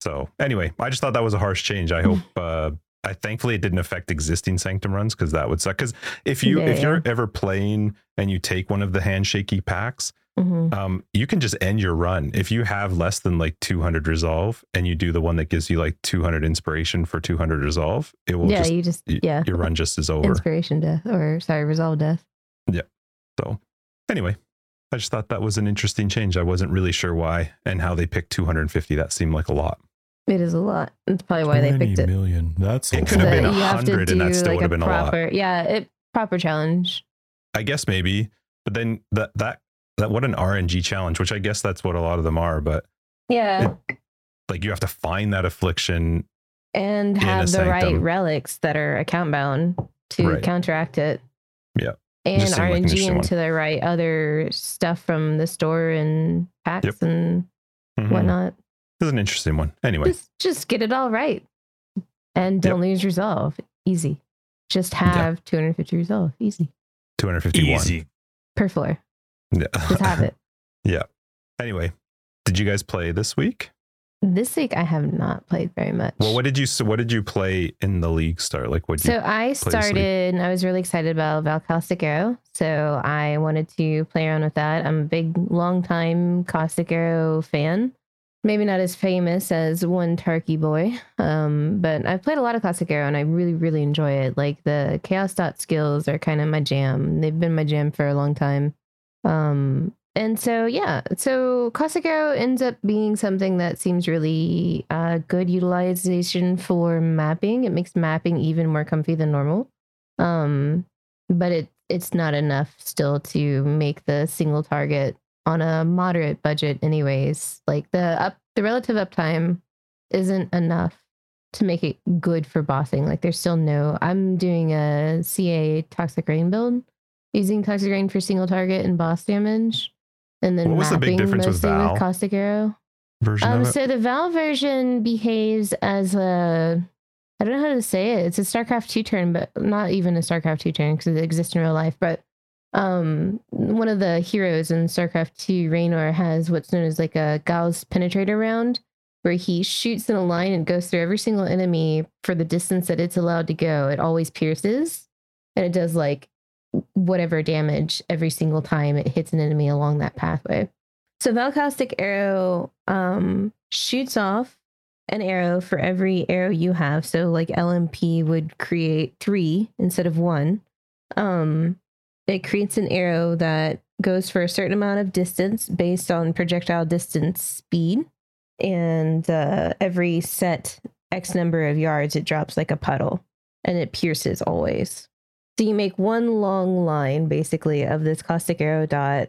So anyway, I just thought that was a harsh change. I hope. Uh, I thankfully it didn't affect existing Sanctum runs because that would suck. Because if you Yeah, if yeah. you're ever playing and you take one of the handshaky packs, Mhm. um, you can just end your run if you have less than like 200 resolve and you do the one that gives you like 200 inspiration for 200 resolve. It will yeah, just you just yeah. your run just is over. Inspiration death, or sorry, resolve death. Yeah. So anyway, I just thought that was an interesting change. I wasn't really sure why and how they picked 250. That seemed like a lot. It is a lot. That's probably why they picked it. million. That's It a could have been that you have to 100 and that still like, would have a been a lot. proper, Yeah, it proper challenge. I guess maybe, but then that that that what an RNG challenge, which I guess that's what a lot of them are. But Yeah, like you have to find that affliction. and have the right relics that are account bound to Right. counteract it. Yeah. And Just seemed like an RNG one. into the right other stuff from the store and packs Yep. and Mhm. whatnot. This is an interesting one. Anyway, Just just get it all right. And don't lose resolve. Easy. Just have 250 resolve. Easy. 251. easy. Per floor. Yeah. Just have it. yeah. anyway, did you guys play this week? this week I have not played very much. Well, what did you so what did you play in the league start? Like what did So you I started, and I was really excited about Vaal Caustic Arrow. So I wanted to play around with that. I'm a big, long time Caustic Arrow fan. Maybe not as famous as one Tarky Boy, um, but I've played a lot of Caustic Arrow and I really, really enjoy it. Like the Chaos Dot skills are kind of my jam. They've been my jam for a long time. Um, and so, yeah, so Caustic ends up being something that seems really uh, good utilization for mapping. It makes mapping even more comfy than normal. Um, but it it's not enough still to make the single target on a moderate budget anyways. Like the up the relative uptime isn't enough to make it good for bossing. Like there's still no I'm doing a CA toxic rain build using toxic rain for single target and boss damage. And then What was the big difference with Vaal? with caustic arrow. version Um, so the Vaal version behaves as a I don't know how to say it. It's a StarCraft two turn, but not even a StarCraft two turn because it exists in real life. But um, one of the heroes in StarCraft two, Raynor, has what's known as like a Gauss penetrator round, where he shoots in a line and goes through every single enemy for the distance that it's allowed to go. It always pierces, and it does like whatever damage every single time it hits an enemy along that pathway. So Vaal Caustic Arrow um, shoots off an arrow for every arrow you have. So like LMP would create three instead of one. Um, it creates an arrow that goes for a certain amount of distance based on projectile distance speed. And uh, every set X number of yards, it drops like a puddle and it pierces always. So you make one long line basically of this caustic arrow dot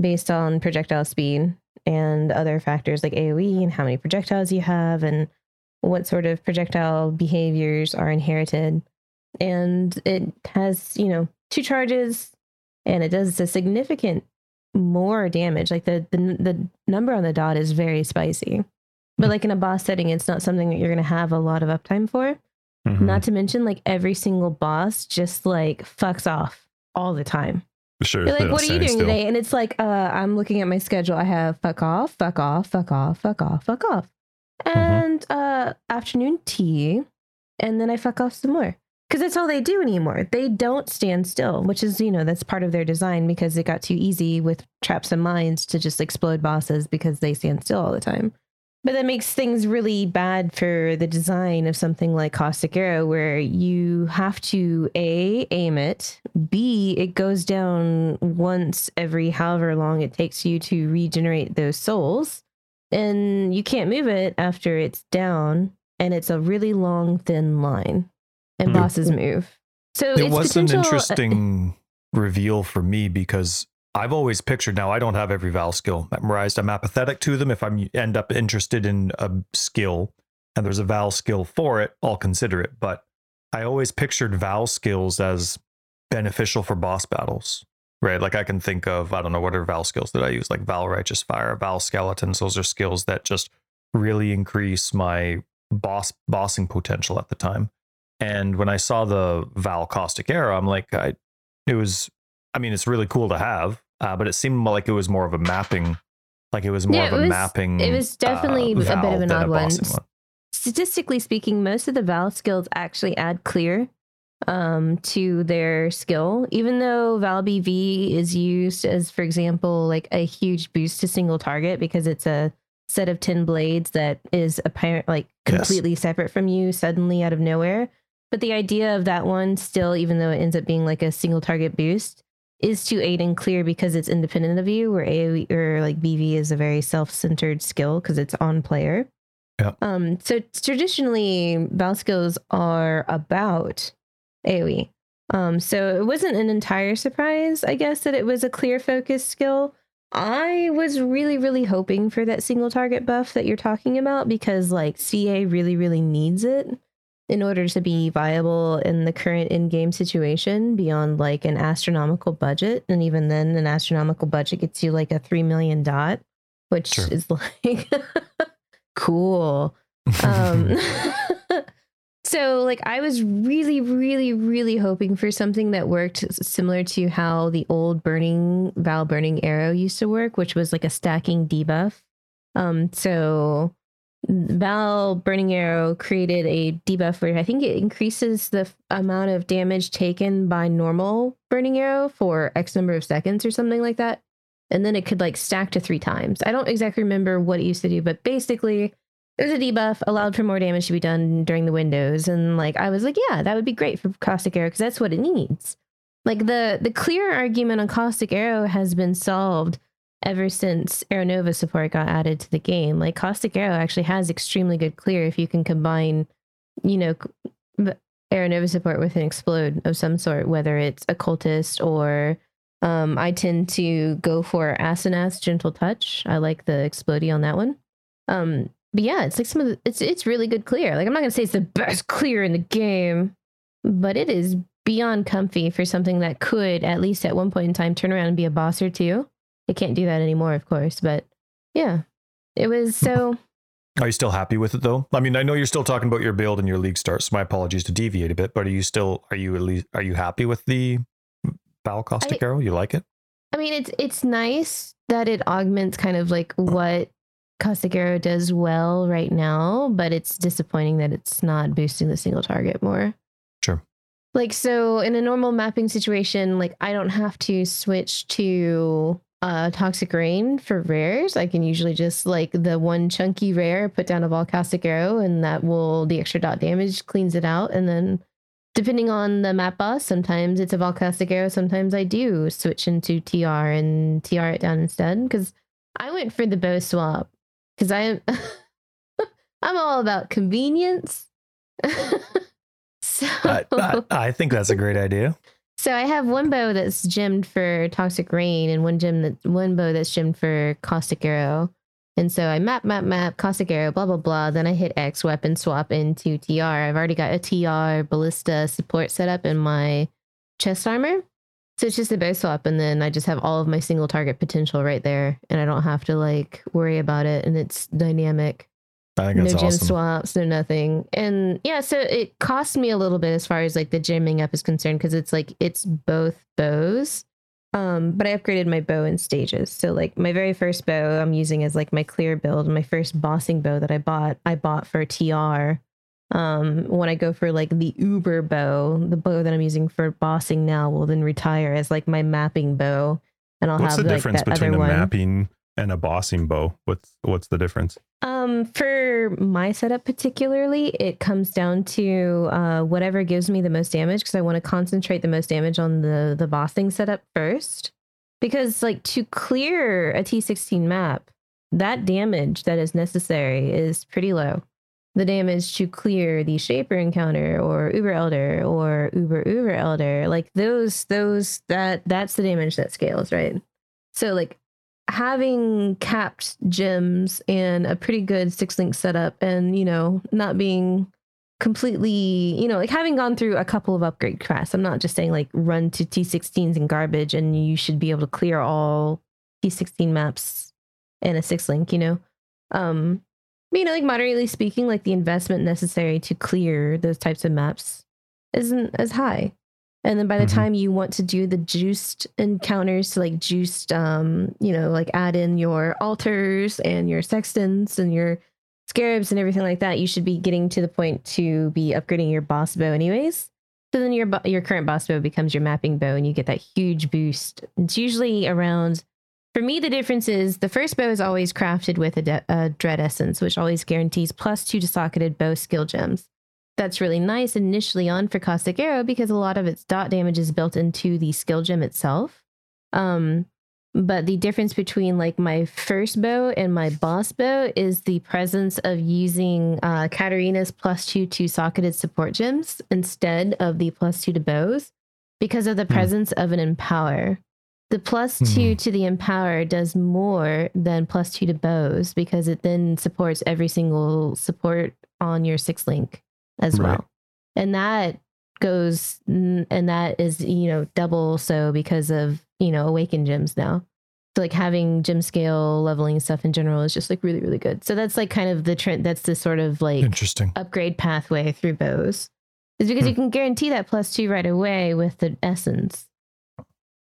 based on projectile speed and other factors like AoE and how many projectiles you have and what sort of projectile behaviors are inherited. And it has, you know, two charges and it does a significant more damage. Like the the, the number on the dot is very spicy. But like in a boss setting, it's not something that you're going to have a lot of uptime for. Mhm. Not to mention, like every single boss just like fucks off all the time. sure. You're like, what are you doing still. today? And it's like, uh, I'm looking at my schedule. I have fuck off, fuck off, fuck off, fuck off, fuck off, Mm-hmm. and uh, afternoon tea, and then I fuck off some more. Because that's all they do anymore. They don't stand still, which is, you know, that's part of their design because it got too easy with traps and mines to just explode bosses because they stand still all the time. But that makes things really bad for the design of something like Caustic Arrow, where you have to A, aim it, B, it goes down once every however long it takes you to regenerate those souls. And you can't move it after it's down, and it's a really long, thin line. And Hmm. bosses move. So it it's was an potential- uh, interesting reveal for me because I've always pictured now I don't have every Vaal skill memorized. I'm apathetic to them. If I end up interested in a skill and there's a Vaal skill for it, I'll consider it. But I always pictured Vaal skills as beneficial for boss battles, right? Like I can think of, I don't know, what are Vaal skills that I use? Like Vaal Righteous Fire, Vaal Skeletons. Those are skills that just really increase my boss bossing potential at the time. And when I saw the Vaal Caustic Arrow, I'm like, I, it was, I mean, it's really cool to have, uh, but it seemed like it was more of a mapping, like it was more Yeah, of a was- mapping. it was definitely a bit of an odd one. bossing Statistically speaking, most of the Vaal skills actually add clear um, to their skill. Even though Vaal BV is used as, for example, like a huge boost to single target because it's a set of 10 blades that is apparent like completely yes. separate from you suddenly out of nowhere. But the idea of that one still, even though it ends up being like a single target boost, is to aid and clear because it's independent of you, where AoE or like BV is a very self-centered skill because it's on player. Yeah. Um, so traditionally, Vaal skills are about AoE. Um, so it wasn't an entire surprise, I guess, that it was a clear focus skill. I was really, really hoping for that single target buff that you're talking about because, like, CA really, really needs it in order to be viable in the current in-game situation beyond like an astronomical budget. And even then an astronomical budget gets you like a 3 million dot which is like cool. Um so like i was really really really hoping for something that worked similar to how the old burning vaal burning arrow used to work which was like a stacking debuff. Um so Vaal Burning Arrow created a debuff where I think it increases the f- amount of damage taken by normal Burning Arrow for X number of seconds or something like that. And then it could like stack to three times. I don't exactly remember what it used to do, but basically it was a debuff, allowed for more damage to be done during the windows. And like I was like, yeah, that would be great for Caustic Arrow because that's what it needs. Like the the clear argument on Caustic Arrow has been solved ever since Arrow Nova support got added to the game. Like Caustic Arrow actually has extremely good clear if you can combine, you know, Arrow Nova support with an explode of some sort, whether it's occultist or um, I tend to go for Asenath's gentle touch. I like the explodey on that one. Um, but yeah, it's like some of the, it's it's really good clear. Like I'm not gonna say it's the best clear in the game, but it is beyond comfy for something that could at least at one point in time turn around and be a boss or two. It can't do that anymore, of course. But yeah, it was so. Are you still happy with it though? I mean, I know you're still talking about your build and your league starts. So my apologies to deviate a bit, but are you still are you at least are you happy with the Vaal Caustic I, Arrow? You like it? I mean, it's it's nice that it augments kind of like what Caustic Arrow does well right now, but it's disappointing that it's not boosting the single target more. Sure. Like so in a normal mapping situation, like I don't have to switch to uh, toxic rain for rares. I can usually just like the one chunky rare, put down a Vaal Caustic arrow, and that will the extra dot damage cleans it out. And then depending on the map boss, sometimes it's a Vaal Caustic arrow. Sometimes I do switch into TR and TR it down instead because I went for the bow swap because I'm I'm all about convenience. so I, I, I think that's a great idea. So I have one bow that's gemmed for Toxic Rain and one gem that one bow that's gemmed for Caustic Arrow. And so I map, map, map, Caustic Arrow, blah, blah, blah. Then I hit X weapon swap into TR. I've already got a TR ballista support set up in my chest armor. So it's just a bow swap, and then I just have all of my single target potential right there, and I don't have to like worry about it, and it's dynamic. I think that's no awesome. swaps, no nothing. And yeah, so it cost me a little bit as far as like the gemming up is concerned because it's like it's both bows. Um, but I upgraded my bow in stages. So like my very first bow I'm using as like my clear build. My first bossing bow that I bought, I bought for TR. Um, when I go for like the Uber bow, the bow that I'm using for bossing now will then retire as like my mapping bow. And I'll What's have the like difference that between a one. mapping and a bossing bow? What's what's the difference? Um, for my setup particularly, it comes down to uh, whatever gives me the most damage because I want to concentrate the most damage on the the bossing setup first. Because like to clear a T16 map, that damage that is necessary is pretty low. The damage to clear the Shaper encounter or Uber Elder or Uber Uber Elder, like those those that that's the damage that scales, right? So like having capped gems and a pretty good six link setup and you know not being completely you know like having gone through a couple of upgrade quests i'm not just saying like run to t16s and garbage and you should be able to clear all t16 maps in a six link you know? Um you know like moderately speaking like the investment necessary to clear those types of maps isn't as high and then by the Mhm. time you want to do the juiced encounters to like juiced, um, you know, like add in your altars and your sextants and your scarabs and everything like that, you should be getting to the point to be upgrading your boss bow anyways. So then your your current boss bow becomes your mapping bow, and you get that huge boost. It's usually around. For me, the difference is the first bow is always crafted with a, de- a dread essence, which always guarantees plus two to socketed bow skill gems. That's really nice initially on for Caustic Arrow because a lot of its dot damage is built into the skill gem itself. Um, but the difference between like my first bow and my boss bow is the presence of using uh, Catarina's plus two to socketed support gems instead of the plus two to bows because of the Hmm. presence of an empower. The plus two Hmm. to the empower does more than plus two to bows because it then supports every single support on your six link as Right. well. And that goes and that is you know double so because of you know awaken gems now so like having gem scale leveling stuff in general is just like really really good so that's like kind of the trend that's the sort of like Interesting. upgrade pathway through bows is because Hmm. you can guarantee that plus two right away with the essence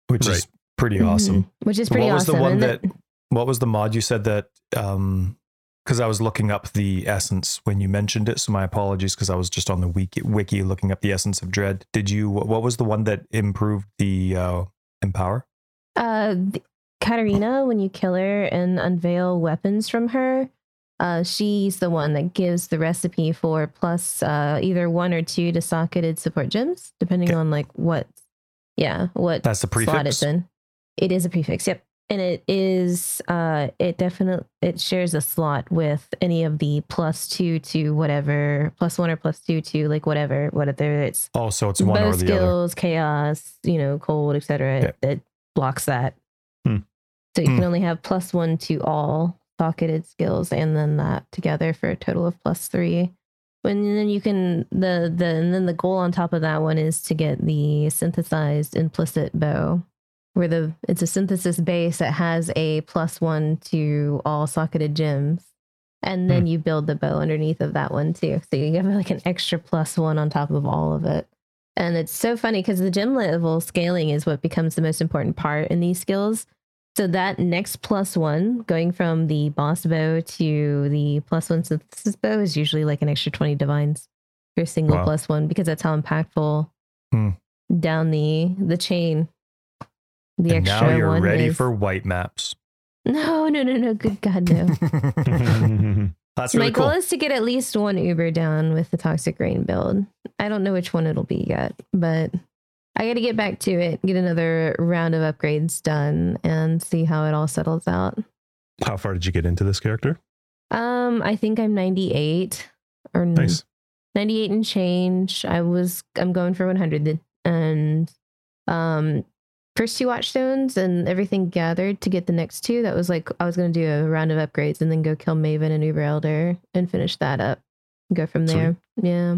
Which is pretty awesome. Mhm. which is pretty what was awesome the one And that what was the mod you said that um because I was looking up the essence when you mentioned it, so my apologies because I was just on the wiki, wiki looking up the essence of dread. Did you? What was the one that improved the uh, empower? Uh, th- Catarina, when you kill her and unveil weapons from her, uh, she's the one that gives the recipe for plus uh, either one or two to socketed support gems, depending Okay. on like what, yeah, what That's the slot prefix. it's in. It is a prefix, yep, and it is. Uh, it definitely it shares a slot with any of the plus two to whatever plus one or plus two to like whatever whatever it's Oh, so it's one bow or the other. skills, chaos, you know, cold, etc. Yeah. It, it blocks that. Hmm. So you Hmm. can only have plus one to all socketed skills, and then that together for a total of plus three. When then you can the the and then the goal on top of that one is to get the synthesized implicit bow, where the it's a synthesis base that has a plus one to all socketed gems. And then you build the bow underneath of that one too. So you have like an extra plus one on top of all of it. And it's so funny because the gem level scaling is what becomes the most important part in these skills. So that next plus one, going from the boss bow to the plus one synthesis bow, is usually like an extra 20 divines for a single Wow. plus one because that's how impactful Hmm. down the the chain. The and extra now you're one ready is- for white maps. No, no, no, no. Good God, no. That's really My really goal cool. is to get at least one Uber down with the Toxic Rain build. I don't know which one it'll be yet, but I got to get back to it, get another round of upgrades done, and see how it all settles out. How far did you get into this character? Um, I think I'm 98 or Nice. 98 and change. I was I'm going for 100 and um first two watchstones and everything gathered to get the next two. That was like I was gonna do a round of upgrades and then go kill Maven and Uber Elder and finish that up. Go from Sweet. there. Yeah.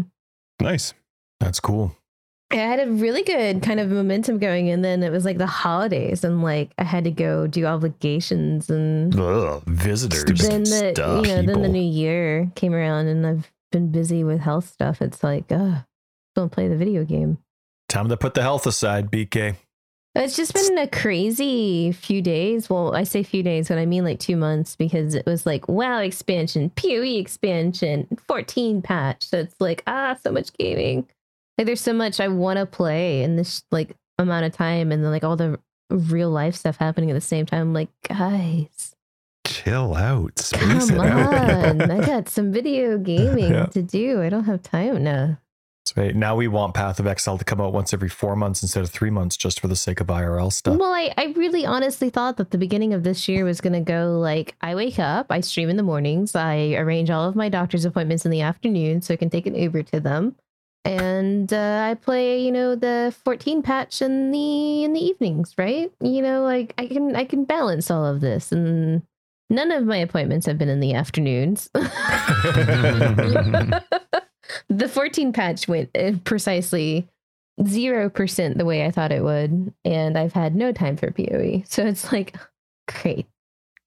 Nice. That's cool. I had a really good kind of momentum going and then it was like the holidays and like I had to go do obligations and Ugh, visitors. then the stuff, you know then the new year came around and I've been busy with health stuff. It's like, uh, don't play the video game. Time to put the health aside, BK. It's just been a crazy few days. Well, I say few days, but I mean like two months because it was like WoW expansion, PoE expansion, 14 patch. So it's like, ah, so much gaming. Like there's so much I want to play in this like amount of time and then like all the real life stuff happening at the same time. I'm like, guys, Chill out. Space come it out. on. I got some video gaming Yeah. to do. I don't have time now. That's right. Now we want Path of Exile to come out once every four months instead of three months, just for the sake of IRL stuff. Well, I, I really honestly thought that the beginning of this year was going to go like I wake up, I stream in the mornings, I arrange all of my doctor's appointments in the afternoon so I can take an Uber to them. And uh, I play, you know, the 14 patch in the in the evenings, right? You know, like I can I can balance all of this and none of my appointments have been in the afternoons. the 14 patch went uh, precisely 0% the way I thought it would. And I've had no time for PoE. So it's like, great.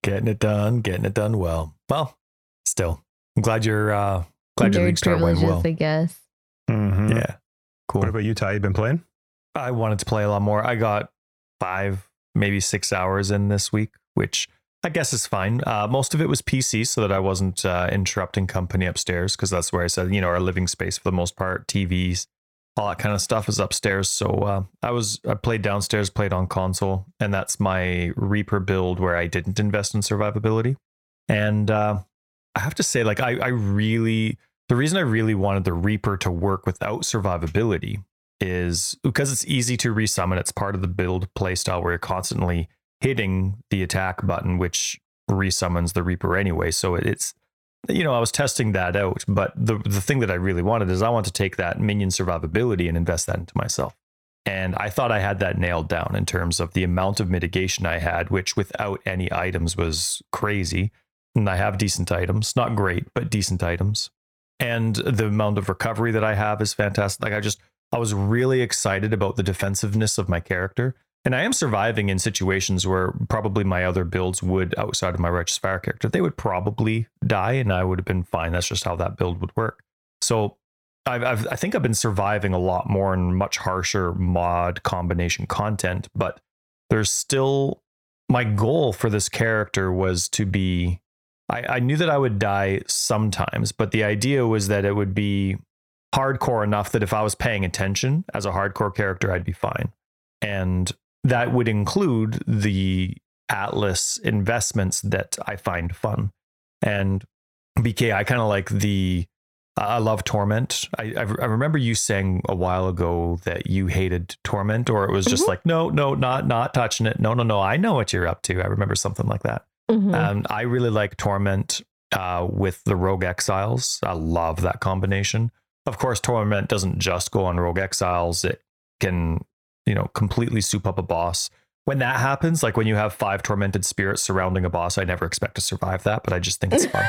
Getting it done, getting it done well. Well, still, I'm glad your uh, glad your Nerd league start went privileges, well. I guess. Mhm. Yeah, cool. What about you, Ty? You been playing? I wanted to play a lot more. I got five, maybe six hours in this week, which I guess it's fine. Uh, most of it was PC, so that I wasn't uh, interrupting company upstairs because that's where I said, you know, our living space for the most part, TVs, all that kind of stuff is upstairs. So uh, I was I played downstairs, played on console, and that's my Reaper build where I didn't invest in survivability. And uh, I have to say, like I I really the reason I really wanted the Reaper to work without survivability is because it's easy to resummon. It's part of the build playstyle where you're constantly hitting the attack button, which resummons the Reaper anyway. So it's you know, I was testing that out, but the the thing that I really wanted is I want to take that minion survivability and invest that into myself. And I thought I had that nailed down in terms of the amount of mitigation I had, which without any items was crazy. And I have decent items, not great, but decent items. And the amount of recovery that I have is fantastic. Like I just I was really excited about the defensiveness of my character. And I am surviving in situations where probably my other builds would, outside of my Righteous Fire character, they would probably die and I would have been fine. That's just how that build would work. So I've, I've, i think I've been surviving a lot more in much harsher mod combination content, but there's still my goal for this character was to be. I, I knew that I would die sometimes, but the idea was that it would be hardcore enough that if I was paying attention as a hardcore character, I'd be fine. And that would include the Atlas investments that I find fun. And BK, I kind of like the. I love Torment. I, I, remember you saying a while ago that you hated Torment, or it was just mm-hmm. like, no, no, not not touching it. No, no, no. I know what you're up to. I remember something like that. Mm-hmm. And I really like Torment uh, with the Rogue Exiles. I love that combination. Of course, Torment doesn't just go on Rogue Exiles. It can you know, completely soup up a boss. When that happens, like when you have five tormented spirits surrounding a boss, I never expect to survive that, but I just think it's fun.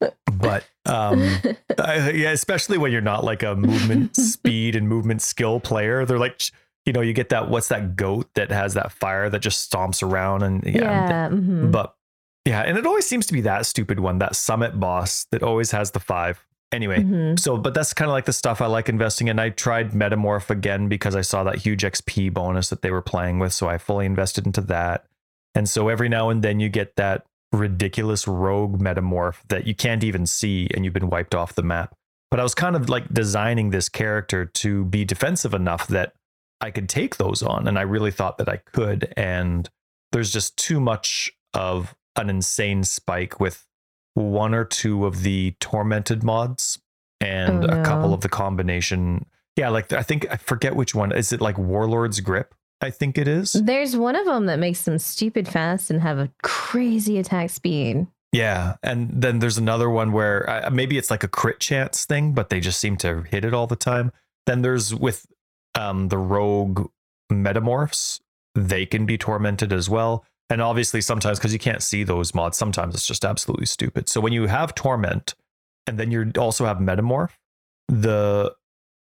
but um I, yeah especially when you're not like a movement speed and movement skill player they're like you know you get that what's that goat that has that fire that just stomps around and yeah, yeah mm-hmm. but yeah and it always seems to be that stupid one that summit boss that always has the five Anyway, mm-hmm. so but that's kind of like the stuff I like investing in. I tried Metamorph again because I saw that huge XP bonus that they were playing with, so I fully invested into that. And so every now and then you get that ridiculous rogue metamorph that you can't even see and you've been wiped off the map. But I was kind of like designing this character to be defensive enough that I could take those on and I really thought that I could and there's just too much of an insane spike with one or two of the tormented mods and oh, no. a couple of the combination. Yeah, like I think I forget which one. Is it like Warlord's Grip? I think it is. There's one of them that makes them stupid fast and have a crazy attack speed. Yeah, and then there's another one where uh, maybe it's like a crit chance thing, but they just seem to hit it all the time. Then there's with um, the rogue metamorphs, they can be tormented as well. And obviously, sometimes because you can't see those mods, sometimes it's just absolutely stupid. So when you have Torment and then you also have Metamorph, the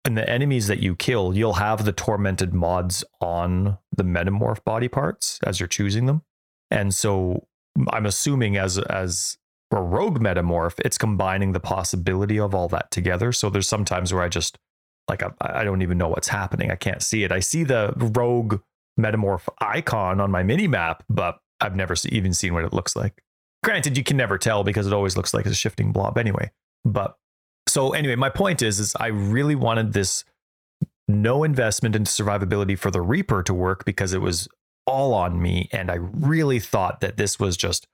and the enemies that you kill, you'll have the tormented mods on the metamorph body parts as you're choosing them. And so I'm assuming as as a rogue metamorph, it's combining the possibility of all that together. So there's sometimes where I just like I, I don't even know what's happening. I can't see it. I see the rogue metamorph icon on my mini map, but I've never even seen what it looks like. Granted, you can never tell because it always looks like a shifting blob anyway. But so anyway, my point is, is I really wanted this no investment into survivability for the Reaper to work because it was all on me, and I really thought that this was just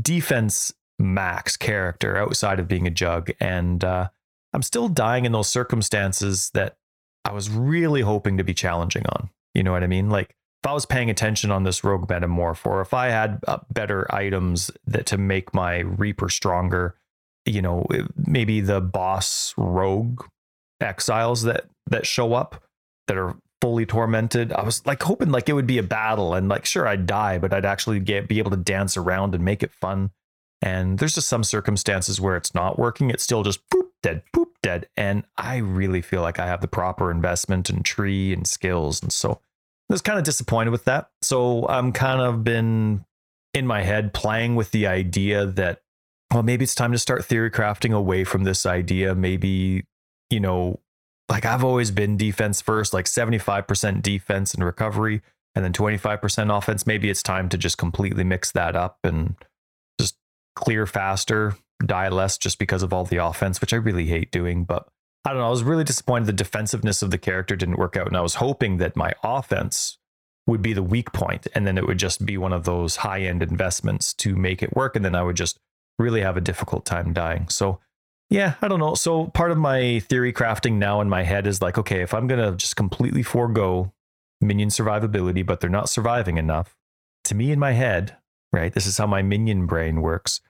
defense max character outside of being a jug, and uh, I'm still dying in those circumstances that I was really hoping to be challenging on. You know what I mean? Like if I was paying attention on this rogue metamorph, or if I had uh, better items that to make my Reaper stronger, you know, maybe the boss rogue exiles that that show up that are fully tormented. I was like hoping like it would be a battle and like sure I'd die, but I'd actually get be able to dance around and make it fun. And there's just some circumstances where it's not working. It's still just poop dead, poop dead. And I really feel like I have the proper investment and tree and skills. And so I was kind of disappointed with that. So I'm kind of been in my head playing with the idea that, well, maybe it's time to start theory crafting away from this idea. Maybe, you know, like I've always been defense first, like 75% defense and recovery, and then 25% offense. Maybe it's time to just completely mix that up and clear faster, die less just because of all the offense, which I really hate doing. But I don't know. I was really disappointed the defensiveness of the character didn't work out. And I was hoping that my offense would be the weak point and then it would just be one of those high end investments to make it work. And then I would just really have a difficult time dying. So, yeah, I don't know. So, part of my theory crafting now in my head is like, okay, if I'm going to just completely forego minion survivability, but they're not surviving enough, to me in my head, right, this is how my minion brain works.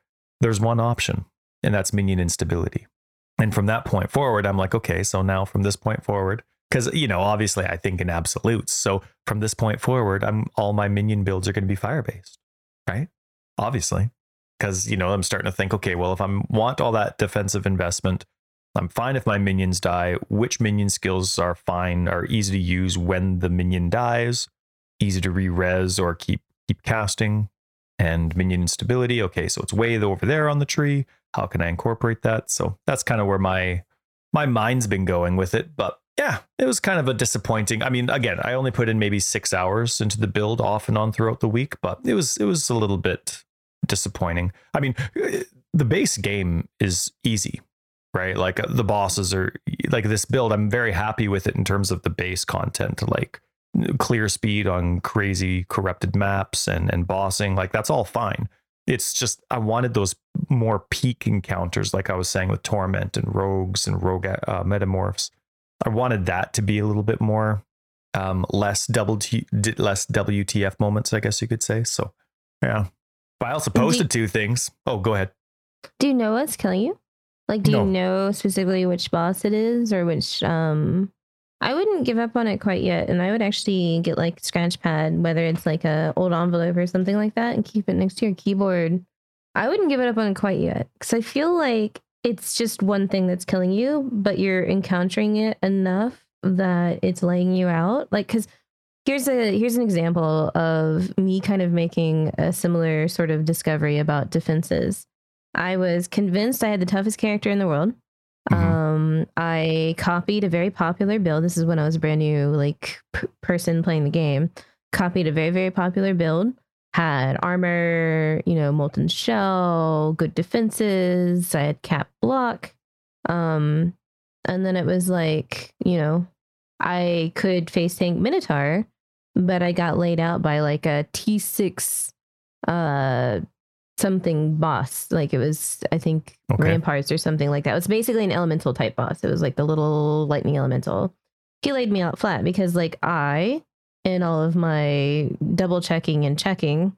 There's one option, and that's minion instability. And from that point forward, I'm like, okay, so now from this point forward, because you know, obviously I think in absolutes. So from this point forward, I'm all my minion builds are going to be fire based, right? Obviously, because you know I'm starting to think, okay, well, if I want all that defensive investment, I'm fine if my minions die. Which minion skills are fine, are easy to use when the minion dies, easy to re-res or keep keep casting, and minion instability. Okay, so it's way over there on the tree. How can I incorporate that? So that's kind of where my my mind's been going with it. But yeah, it was kind of a disappointing. I mean, again, I only put in maybe six hours into the build off and on throughout the week, but it was it was a little bit disappointing. I mean, the base game is easy, right? Like uh, the bosses are like this build. I'm very happy with it in terms of the base content, like clear speed on crazy corrupted maps and and bossing. Like that's all fine. It's just I wanted those more peak encounters, like I was saying with torment and rogues and rogue uh, metamorphs. I wanted that to be a little bit more um, less double T, less WTF moments, I guess you could say. So yeah, but I also posted two things. Oh, go ahead. Do you know what's killing you? Like, do No. you know specifically which boss it is or which? Um, I wouldn't give up on it quite yet, and I would actually get like scratch pad, whether it's like a old envelope or something like that, and keep it next to your keyboard. I wouldn't give it up on it quite yet because I feel like it's just one thing that's killing you, but you're encountering it enough that it's laying you out. Like, because here's a here's an example of me kind of making a similar sort of discovery about defenses. I was convinced I had the toughest character in the world. Mhm. Um, I copied a very popular build. This is when I was a brand new like p- person playing the game. Copied a very very popular build. Had armor, you know, molten shell, good defenses. I had cap block. Um, and then it was like, you know, I could face tank Minotaur, but I got laid out by like a T6 uh something boss. Like it was I think Okay. ramparts or something like that. It was basically an elemental type boss. It was like the little lightning elemental. He laid me out flat because like I in all of my double checking and checking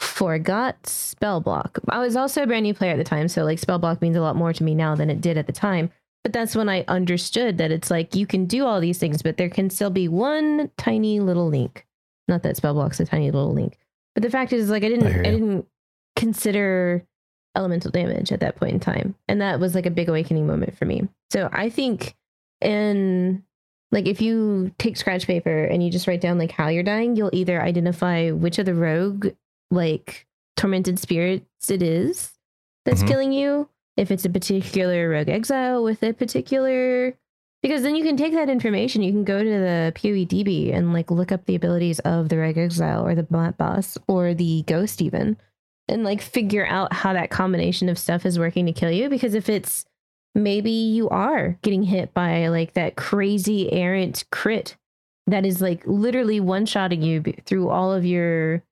forgot spell block. I was also a brand new player at the time, so like spell block means a lot more to me now than it did at the time. But that's when I understood that it's like you can do all these things, but there can still be one tiny little link. Not that spell block's a tiny little link. But the fact is like I didn't I I didn't consider elemental damage at that point in time. And that was like a big awakening moment for me. So I think in like if you take scratch paper and you just write down like how you're dying, you'll either identify which of the rogue like tormented spirits it is that's Mhm. killing you. If it's a particular rogue exile with a particular because then you can take that information, you can go to the PoEDB and like look up the abilities of the rogue exile or the boss or the ghost even and like figure out how that combination of stuff is working to kill you because if it's maybe you are getting hit by like that crazy errant crit that is like literally one shotting you through all of your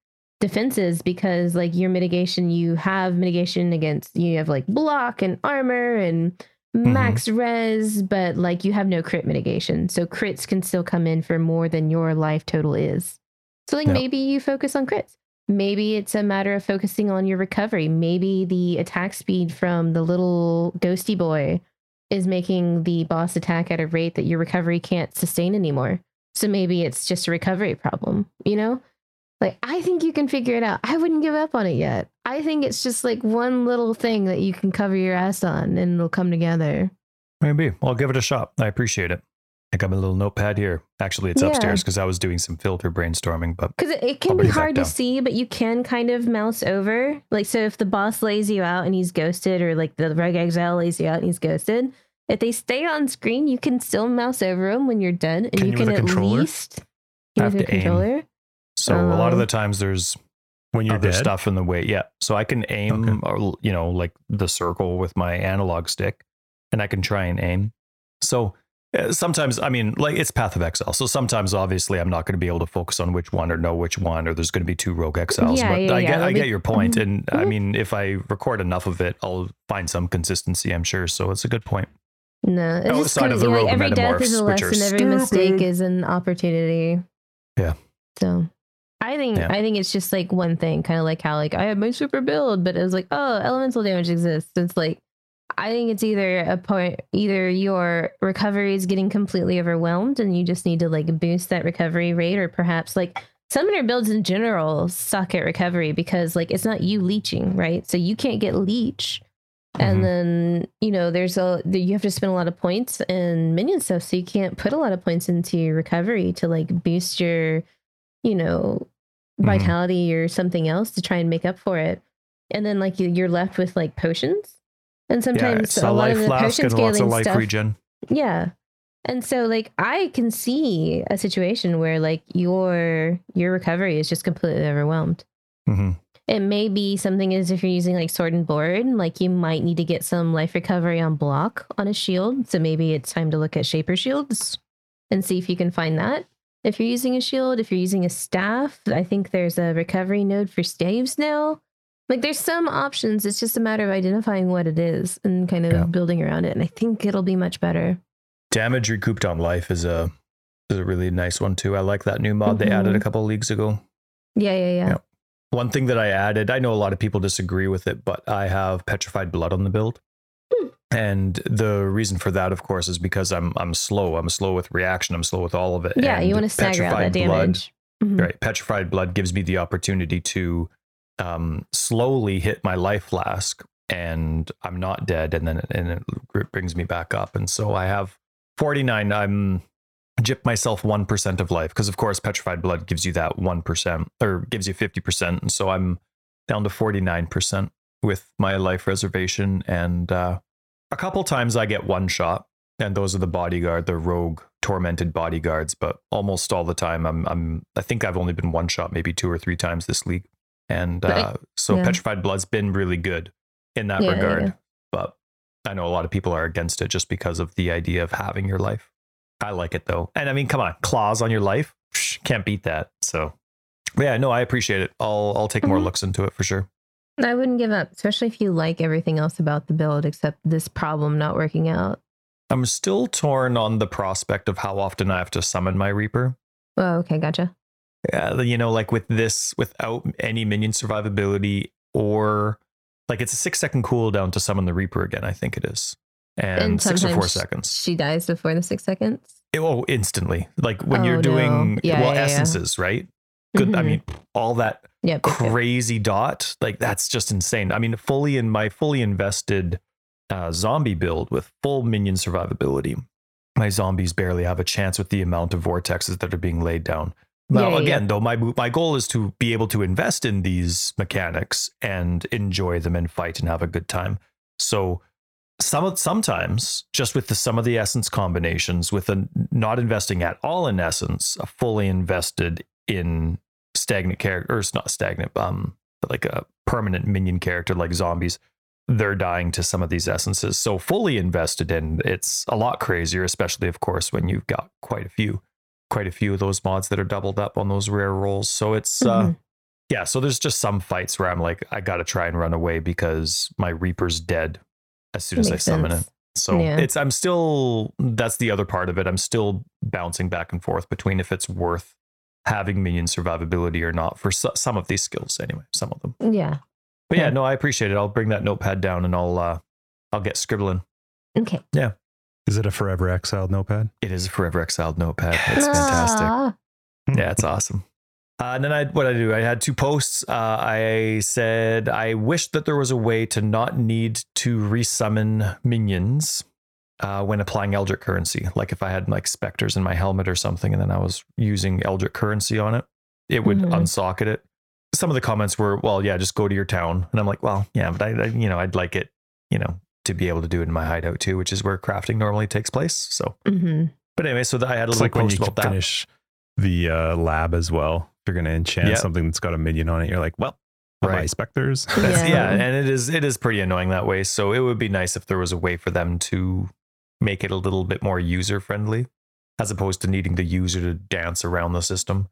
defenses because like your mitigation you have mitigation against you have like block and armor and mm-hmm. max res but like you have no crit mitigation. So crits can still come in for more than your life total is. So like Yeah. maybe you focus on crits maybe it's a matter of focusing on your recovery maybe the attack speed from the little ghosty boy is making the boss attack at a rate that your recovery can't sustain anymore so maybe it's just a recovery problem you know like i think you can figure it out i wouldn't give up on it yet i think it's just like one little thing that you can cover your ass on and it'll come together Maybe. I'll give it a shot. I appreciate it. I got my little notepad here. Actually, it's Yeah. upstairs because I was doing some filter brainstorming, but because it, it can be hard to see but you can kind of mouse over like so if the boss lays you out and he's ghosted or like the rogue exile lays you out and he's ghosted if they stay on screen you can still mouse over them when you're dead and Can you, you can with a at controller? least you Have with a to aim. controller so a lot of Um, the times there's When you're other dead, stuff in the way. Yeah. So I can aim, Okay. or, you know, like the circle with my analog stick, and I can try and aim. So sometimes, I mean, like it's Path of Exile. So sometimes, obviously, I'm not going to be able to focus on which one or know which one, or there's going to be two Rogue Exiles. Yeah, but yeah, I yeah, get, I get your point. Mhm. And I Mhm. mean, if I record enough of it, I'll find some consistency. I'm sure. So it's a good point. No, it's Outside of the like every death is a metamorphs, which are lesson, every mistake is an opportunity. Yeah. So I think Yeah. I think it's just like one thing, kind of like how like I have my super build, but it was like, oh, elemental damage exists. It's like I think it's either a point either your recovery is getting completely overwhelmed and you just need to like boost that recovery rate, or perhaps like summoner builds in general suck at recovery because like it's not you leeching, right? So you can't get leech. Mhm. And then you know there's a you have to spend a lot of points and minion stuff, so you can't put a lot of points into your recovery to like boost your, you know, Mhm. vitality or something else to try and make up for it. And then like you're left with like potions, and Yeah, sometimes it's a a lot of the flask potion and lots of scaling life stuff. regen. Yeah. And so like I can see a situation where like your your recovery is just completely overwhelmed. hmm It may be something as if you're using like sword and board, like you might need to get some life recovery on block on a shield. So maybe it's time to look at shaper shields and see if you can find that. If you're using a shield, if you're using a staff, I think there's a recovery node for staves now. Like there's some options. It's just a matter of identifying what it is and kind of Yeah. building around it. And I think it'll be much better. Damage recouped on life is a is a really nice one too. I like that new mod they added a Mhm. couple of leagues ago. Yeah, yeah, yeah. Yeah. One thing that I added, I know a lot of people disagree with it, but I have petrified blood on the build. Hmm. And the reason for that, of course, is because I'm I'm slow. I'm slow with reaction. I'm slow with all of it. Yeah, And you want to stagger out that petrified blood- damage. Mhm. right petrified blood gives me the opportunity to um slowly hit my life flask and i'm not dead. And then and it brings me back up. And so i have 49 i'm gypped myself 1% of life. Because of course petrified blood gives you that 1% or gives you 50% and so i'm down to 49% with my life reservation. And uh a couple times i get one shot. And those are the bodyguard, the rogue tormented bodyguards. But almost all the time, I'm, I'm, I think I've only been one shot, maybe two or three times this league, and Right. uh, so Yeah. petrified blood's been really good in that Yeah, regard. yeah. But I know a lot of people are against it just because of the idea of having your life. I like it though, and I mean, come on, claws on your life, Psh, can't beat that. So, but yeah, no, I appreciate it. I'll, I'll take more Mhm. looks into it for sure. I wouldn't give up, especially if you like everything else about the build except this problem not working out. I'm still torn on the prospect of how often I have to summon my Reaper. Oh, okay, gotcha. Yeah, you know, like with this, without any minion survivability, or like it's a six second cooldown to summon the Reaper again. I think it is, and, six or four seconds. She dies before the six seconds. Oh, instantly! Like when Oh, you're no. doing Yeah, well yeah, yeah. essences, right? Good. I Mhm. mean, all that Yep. yep, yep. crazy dot, like that's just insane. I mean, fully in my fully invested uh, zombie build with full minion survivability, my zombies barely have a chance with the amount of vortexes that are being laid down. Now, Yeah, yeah, again, though, my my goal is to be able to invest in these mechanics and enjoy them and fight and have a good time. So some of- sometimes just with the some of the essence combinations, with a not investing at all in essence, a fully invested in stagnant character or it's not stagnant, um, but like a permanent minion character like zombies, they're dying to some of these essences. So fully invested in it's a lot crazier, especially of course when you've got quite a few, quite a few of those mods that are doubled up on those rare rolls. So it's uh Mhm. yeah, so there's just some fights where I'm like, I gotta try and run away because my Reaper's dead as soon as I summon sense. it. So Yeah. it's I'm still that's the other part of it. I'm still bouncing back and forth between if it's worth having minion survivability or not for so, some of these skills anyway, some of them. Yeah. But yeah, Yeah. no, I appreciate it. I'll bring that notepad down and I'll uh I'll get scribbling. Okay. Is it a forever exiled notepad? It is a forever exiled notepad. It's fantastic. Ah, yeah, it's awesome. Uh, and then I, what I do, I had two posts. Uh, I said I wish that there was a way to not need to resummon minions uh, when applying Eldritch currency. Like if I had like specters in my helmet or something, and then I was using Eldritch currency on it, it would Mhm. unsocket it. Some of the comments were, "Well, yeah, just go to your town," and I'm like, "Well, yeah, but I, I you know, I'd like it, you know, to be able to do it in my hideout too, which is where crafting normally takes place." So, mhm. but anyway, so I had a It's little like when post you about that. finish the uh, lab as well. If you're going to enchant Yep. something that's got a minion on it, you're like, well, I'll buy Right. specters. That's, yeah. Yeah. and it is it is pretty annoying that way. So it would be nice if there was a way for them to make it a little bit more user friendly, as opposed to needing the user to dance around the system.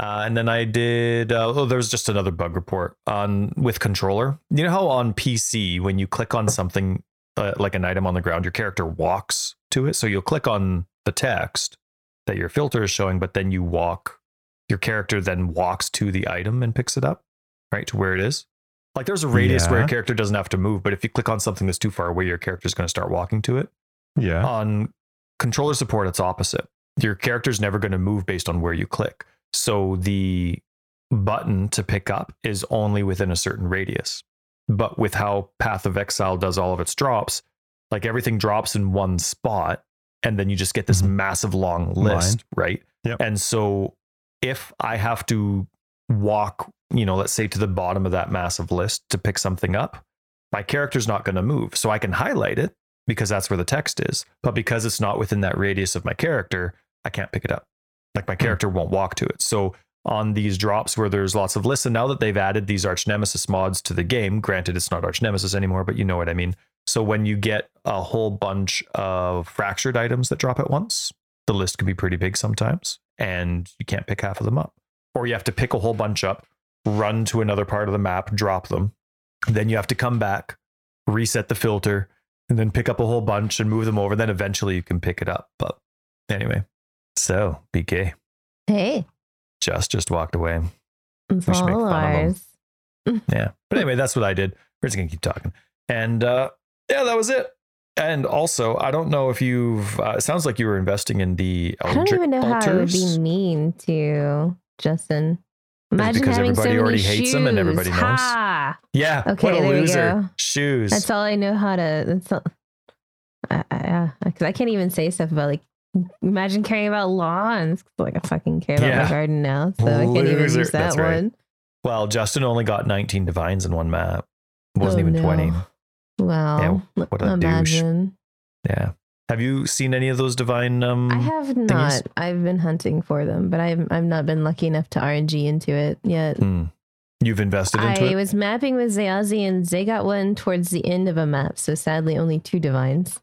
Uh, and then I did. Uh, oh, there was just another bug report on with controller. You know how on PC when you click on something uh, like an item on the ground, your character walks to it. So you'll click on the text that your filter is showing, but then you walk. Your character then walks to the item and picks it up, right to where it is. Like there's a radius where a character doesn't have to move, but if you click on something that's too far away, your character is going to start walking to it. Yeah. On controller support, it's opposite. Your character's never going to move based on where you click. So the button to pick up is only within a certain radius. But with how Path of Exile does all of its drops, like everything drops in one spot, and then you just get this Mhm. massive long Line. list, right? Yep. And so if I have to walk, you know, let's say to the bottom of that massive list to pick something up, my character's not going to move. So I can highlight it because that's where the text is. But because it's not within that radius of my character, I can't pick it up. Like my character won't walk to it. So on these drops where there's lots of lists, and now that they've added these Arch Nemesis mods to the game, granted it's not Arch Nemesis anymore, but you know what I mean. So when you get a whole bunch of fractured items that drop at once, the list can be pretty big sometimes, and you can't pick half of them up. Or you have to pick a whole bunch up, run to another part of the map, drop them. Then you have to come back, reset the filter, and then pick up a whole bunch and move them over. Then eventually you can pick it up. But anyway, so BK Hey, just just walked away. it's We should make fun of 'em. ours. Yeah. But anyway, that's what I did. We're just gonna keep talking. And uh yeah, that was it. And also, I don't know if you've. Uh, it sounds like you were investing in the. I don't even know how to altars. be mean to Justin. Imagine because having everybody so already hates him and everybody knows. Ha! Yeah. Okay, what a there loser. go. Shoes. That's all I know how to. That's all. Because I can't even say stuff about like. Imagine caring about lawns. Like I fucking care about Yeah. my garden now, so I can't even use that right. one. well, Justin only got 19 divines in one map. It wasn't Oh, even no. 20. Wow. Yeah, what a douche. Yeah. Have you seen any of those divine? Um, I have not. I've been hunting for them, but I've I've not been lucky enough to RNG into it yet. hmm. You've invested into I it. was mapping with Zayazi and they got one towards the end of a map, so sadly only two divines.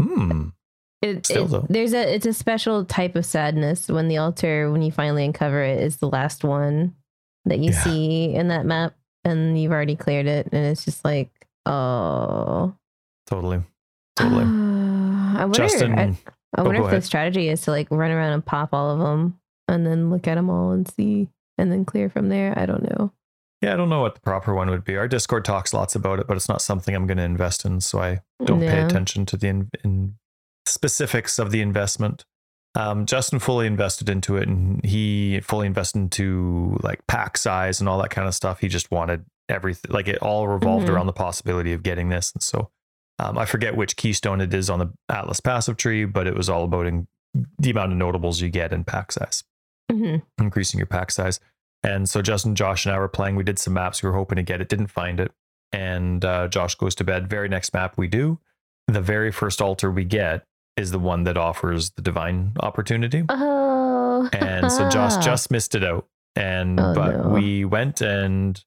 Hmm. It, Still, it- though. there's a it's a special type of sadness when the altar when you finally uncover it is the last one that you Yeah. see in that map and you've already cleared it and it's just like oh Totally. Totally. I wonder Justin. I, I oh, wonder go if the strategy is to like run around and pop all of them and then look at them all and see and then clear from there. I don't know. Yeah, I don't know what the proper one would be. Our Discord talks lots about it, but it's not something I'm going to invest in, so I don't pay attention to the in, in specifics of the investment. Um, Justin fully invested into it, and he fully invested into like pack size and all that kind of stuff. He just wanted everything, like it all revolved Mhm. around the possibility of getting this, and so um, I forget which keystone it is on the Atlas passive tree, but it was all about in, the amount of notables you get in pack size hmm increasing your pack size. And so Justin, Josh, and I were playing. We did some maps. We were hoping to get it, didn't find it. And uh, Josh goes to bed. Very next map we do, the very first altar we get is the one that offers the divine opportunity. Oh. And so Josh just missed it out. And Oh, but no. we went and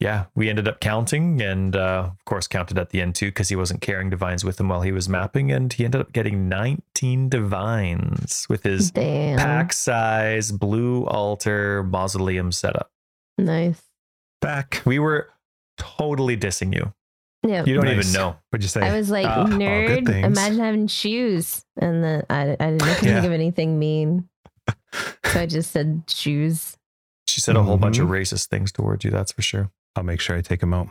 yeah, we ended up counting and uh, of course counted at the end too because he wasn't carrying divines with him while he was mapping, and he ended up getting 19 divines with his Damn. pack size blue altar mausoleum setup. Nice. Back. We were totally dissing you. Yeah. You don't Nice. even know. What'd you say? I was like, all good nerd. Imagine having shoes. And then I, I didn't I couldn't Yeah. think of anything mean. So I just said shoes. She said a whole bunch of Mhm. racist things towards you, that's for sure. I'll make sure I take him out.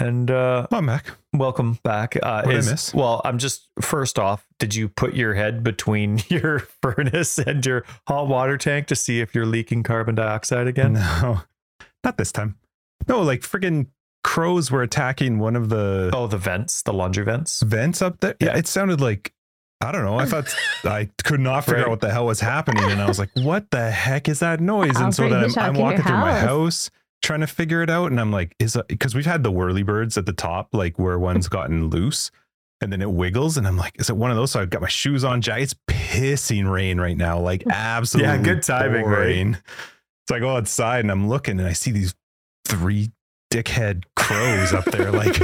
And uh I'm back. welcome back. Uh What'd I miss? Well, I'm just first off, did you put your head between your furnace and your hot water tank to see if you're leaking carbon dioxide again? No, not this time. No, like friggin' crows were attacking one of the Oh, the vents, the laundry vents. vents up there. Yeah, Yeah. it sounded like I don't know. I thought I could not figure Right. out what the hell was happening, and I was like, "What the heck is that noise?" And so Alfred then I'm, I'm walking through my house. house trying to figure it out, and I'm like, "Is it because we've had the whirly birds at the top, like where one's gotten loose." And then it wiggles, and I'm like, "Is it one of those?" So I've got my shoes on. Jack, it's pissing rain right now, like absolutely. yeah good timing, right? So I go outside and I'm looking, and I see these three dickhead crows up there, like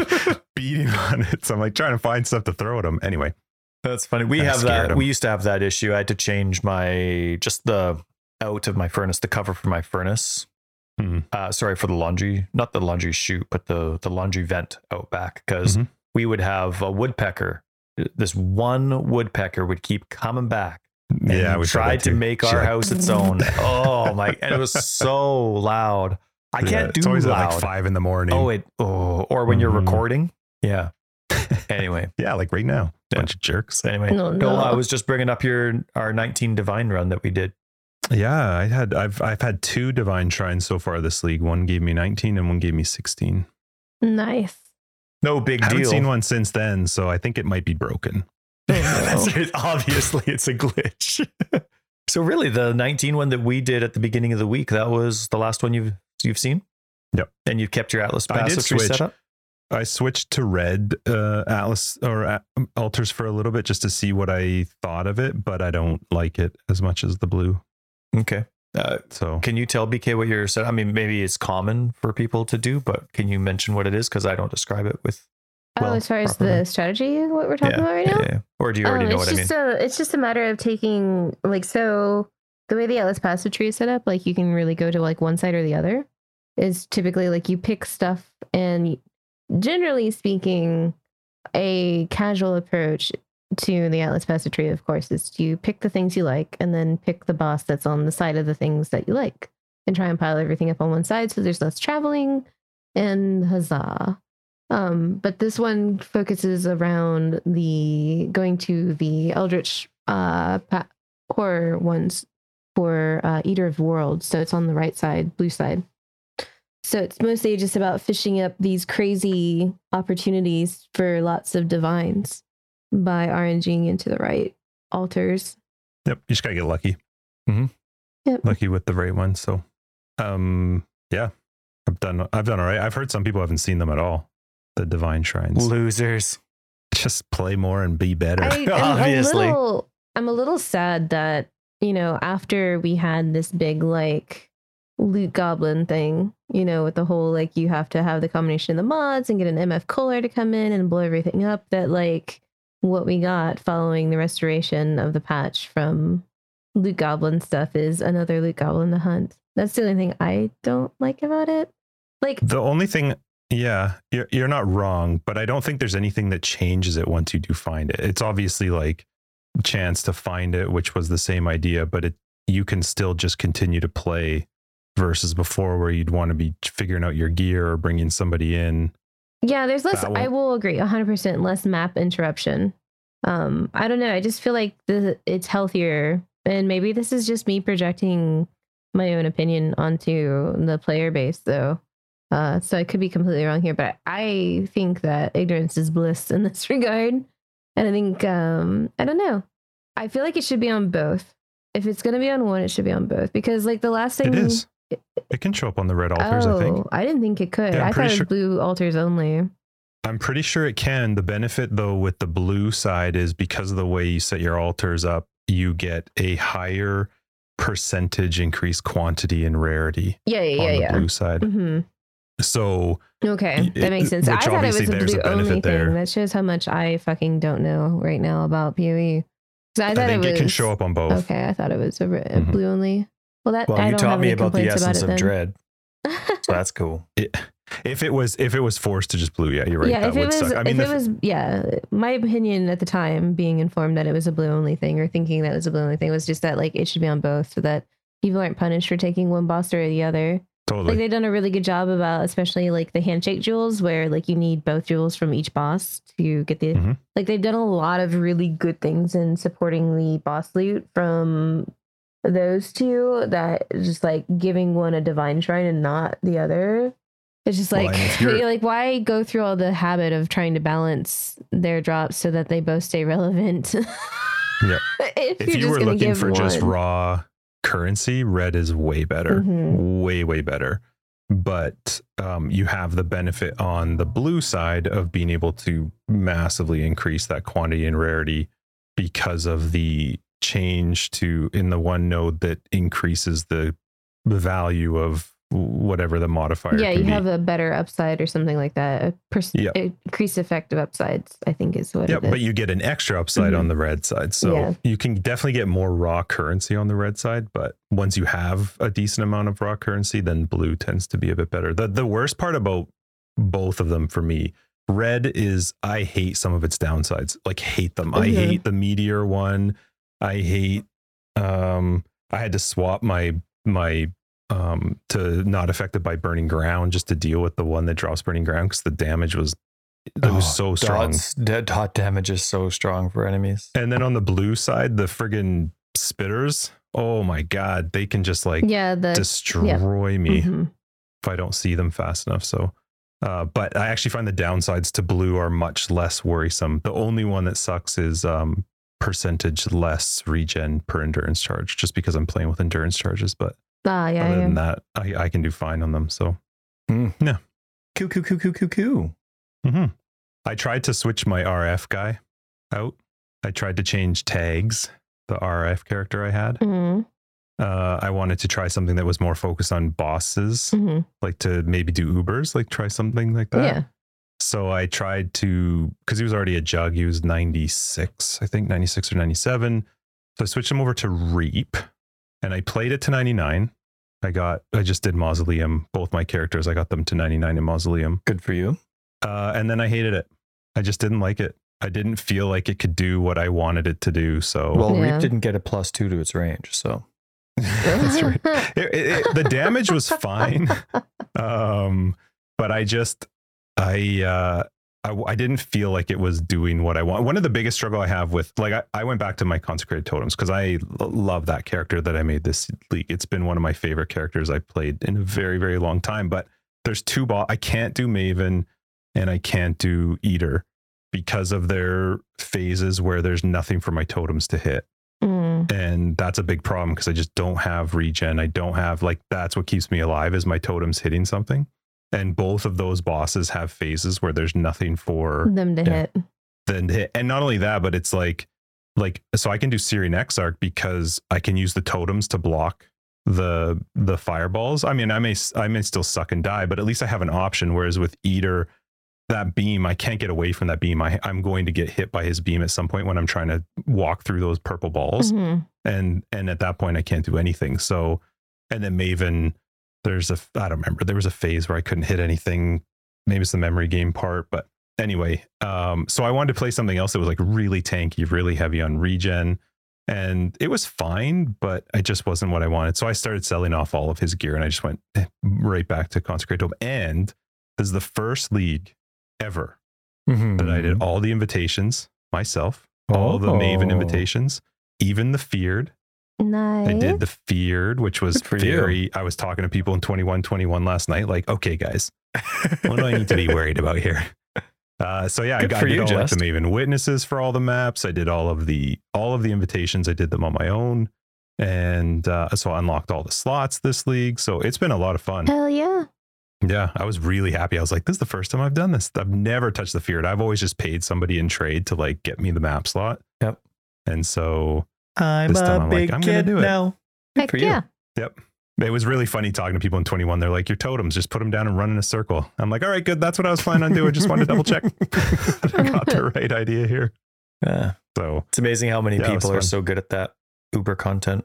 beating on it. So I'm like trying to find stuff to throw at them. Anyway, That's funny. We have that. 'em. We used to have that issue. I had to change my just the out of my furnace, the cover for my furnace. Mhm. Uh, sorry for the laundry, not the laundry chute, but the the laundry vent out back because Mhm. we would have a woodpecker. This one woodpecker would keep coming back. Yeah, we tried to make our house its own. oh my! And it was so loud. I can't do It's do always loud. at like five in the morning. oh, it. Oh, or when you're Mhm. recording. Yeah. Anyway, yeah, like right now. Yeah. Bunch of jerks. anyway. No, No, no. I was just bringing up your our 19 divine run that we did. Yeah, I had I've I've had two divine shrines so far this league. One gave me 19 and one gave me 16. Nice. No big deal. I haven't seen one since then, so I think it might be broken. That's it. Obviously, it's a glitch. so really, the 19 one that we did at the beginning of the week, that was the last one you've you've seen. Yep. And you've kept your Atlas I passive tree switch. set up. I switched to red uh, Atlas or uh, altars for a little bit just to see what I thought of it, but I don't like it as much as the blue. Okay. Uh, So can you tell BK what your set? I mean, maybe it's common for people to do, but can you mention what it is? Because I don't describe it with. Oh, well, as far as properly. the strategy, what we're talking yeah, about right now? yeah, yeah. Or do you already Um, know it's what I mean? a it's just a matter of taking like so the way the Atlas passive tree is set up, like you can really go to like one side or the other. Is typically like you pick stuff and generally speaking, a casual approach to the Atlas passive tree, of course, is you pick the things you like and then pick the boss that's on the side of the things that you like and try and pile everything up on one side so there's less traveling and huzzah. Um, but this one focuses around the going to the Eldritch uh, pa- horror ones for uh, Eater of Worlds. So it's on the right side, blue side. So it's mostly just about fishing up these crazy opportunities for lots of divines by RNGing into the right altars. Yep, you just gotta get lucky. Mm-hmm. Yep. Lucky with the right one. So, um, yeah, I've done. I've done all right. I've heard some people haven't seen them at all. The divine shrines. Losers. Just play more and be better. I, am Obviously. A little, I'm a little sad that, you know, after we had this big, like, loot goblin thing, you know, with the whole, like, you have to have the combination of the mods and get an MF culler to come in and blow everything up, that, like, what we got following the restoration of the patch from loot goblin stuff is another loot goblin to hunt. That's the only thing I don't like about it. Like, The only thing, yeah, you're you're not wrong, but I don't think there's anything that changes it once you do find it. It's obviously like chance to find it, which was the same idea, but it you can still just continue to play versus before where you'd want to be figuring out your gear or bringing somebody in. Yeah, there's less. I will agree, 100% less map interruption. Um, I don't know. I just feel like the it's healthier, and maybe this is just me projecting my own opinion onto the player base, though. Uh, so I could be completely wrong here, but I think that ignorance is bliss in this regard, and I think um, I don't know. I feel like it should be on both. If it's gonna be on one, it should be on both because, like, the last thing It is. It can show up on the red altars, oh, I think. I didn't think it could. Yeah, I'm thought pretty it was blue altars only. I'm pretty sure it can. The benefit though with the blue side is because of the way you set your altars up, you get a higher percentage increased quantity and rarity Yeah, yeah, on yeah, the yeah. blue side. hmm So Okay, that makes sense. I thought it was obviously a there's blue benefit only there. thing. That shows how much I fucking don't know right now about PoE. I I, thought think it, it, can show up on both. Okay, I thought it was a, re- Mhm. blue only. Well, that Well, I you don't taught me about the essence of about it dread. So that's cool. It- if it was if it was forced to just blue, yeah, you're right. yeah, that if it would was, suck. I mean, if the it was, yeah, my opinion at the time, being informed that it was a blue only thing or thinking that it was a blue only thing, was just that like it should be on both, so that people aren't punished for taking one boss or the other. Totally. Like they've done a really good job about, especially like the handshake jewels, where like you need both jewels from each boss to get the. Mhm. Like they've done a lot of really good things in supporting the boss loot from those two. that just like giving one a divine shrine and not the other. It's just like you're- like why go through all the habit of trying to balance their drops so that they both stay relevant. Yep. if, if you're you were looking for just raw currency, red is way better, Mhm. way way better. But um, you have the benefit on the blue side of being able to massively increase that quantity and rarity because of the change to in the one node that increases the value of whatever the modifier. yeah, you be. have a better upside or something like that. A pers- Yep. increased effective upsides, I think, is what Yeah, but you get an extra upside Mhm. on the red side. So Yeah. you can definitely get more raw currency on the red side. But once you have a decent amount of raw currency, then blue tends to be a bit better. The the worst part about both of them for me, red is I hate some of its downsides. Like hate them. I Mhm. hate the meteor one. I hate um I had to swap my my um to not affected by burning ground just to deal with the one that drops burning ground because the damage was it was Oh, so strong. Dots, dead dot damage is so strong for enemies. And then on the blue side, the friggin' spitters. Oh my god, they can just like yeah, the destroy me mhm. if I don't see them fast enough. So, uh, but I actually find the downsides to blue are much less worrisome. The only one that sucks is um, percentage less regen per endurance charge, just because I'm playing with endurance charges. But ah, yeah, other yeah. than that, I, I can do fine on them. So, Coo coo coo coo coo coo. mhm. I tried to switch my RF guy out. I tried to change tags, the RF character I had. Mhm, uh, I wanted to try something that was more focused on bosses, mhm. like to maybe do Ubers, like try something like that. Yeah. So I tried to, because he was already a jug, he was 96, I think 96 or 97. So I switched him over to Reap and I played it to 99. I got, I just did Mausoleum, both my characters, I got them to 99 in Mausoleum. Good for you. Uh, and then I hated it. I just didn't like it. I didn't feel like it could do what I wanted it to do. So Well, Yeah. Reap didn't get a plus two to its range, so that's right. It- it- it- the damage was fine um but i just i uh I, I didn't feel like it was doing what I want. One of the biggest struggle I have with, like, I, I went back to my consecrated totems because I l- love that character that I made this league. It's been one of my favorite characters I've played in a very, very long time. But there's two ball. I can't do Maven and I can't do Eater because of their phases where there's nothing for my totems to hit Mm, and that's a big problem because I just don't have regen. I don't have like that's what keeps me alive is my totems hitting something. And both of those bosses have phases where there's nothing for them to Yeah. hit. them to hit. And not only that, but it's like like so I can do Searing Exarch because I can use the totems to block the the fireballs. I mean, I may I may still suck and die, but at least I have an option. Whereas with Eater, that beam, I can't get away from that beam. I, I'm going to get hit by his beam at some point when I'm trying to walk through those purple balls Mhm. and and at that point I can't do anything. So and then Maven, there's a I don't remember. There was a phase where I couldn't hit anything. Maybe it's the memory game part, but anyway, um, so I wanted to play something else that was like really tanky, really heavy on regen. And it was fine, but it just wasn't what I wanted. So I started selling off all of his gear and I just went eh, right back to consecrated totem. And this is the first league ever that I did all the invitations myself, all the Maven Oh. invitations, even the feared. Nice. I did the feared, which was for you. very. I was talking to people in 21 21 last night, like, okay, guys, what do I need to be worried about here? Uh, so yeah, I, Good I did you, all like Just. the Maven witnesses for all the maps. I did all of the all of the invitations. I did them on my own, and uh, so I unlocked all the slots this league. So it's been a lot of fun. Hell yeah. Yeah, I was really happy. I was like, this is the first time I've done this. I've never touched the feared. I've always just paid somebody in trade to like get me the map slot. Yep. And so I'm This time a I'm like, big I'm gonna kid do it. now. Good Heck for you. yeah. Yep. It was really funny talking to people in 21. They're like, your totems, just put them down and run in a circle. I'm like, all right, good. That's what I was planning on doing. Just wanted to double check I got the right idea here. Yeah. So It's amazing how many Yeah, people are so good at that Uber content.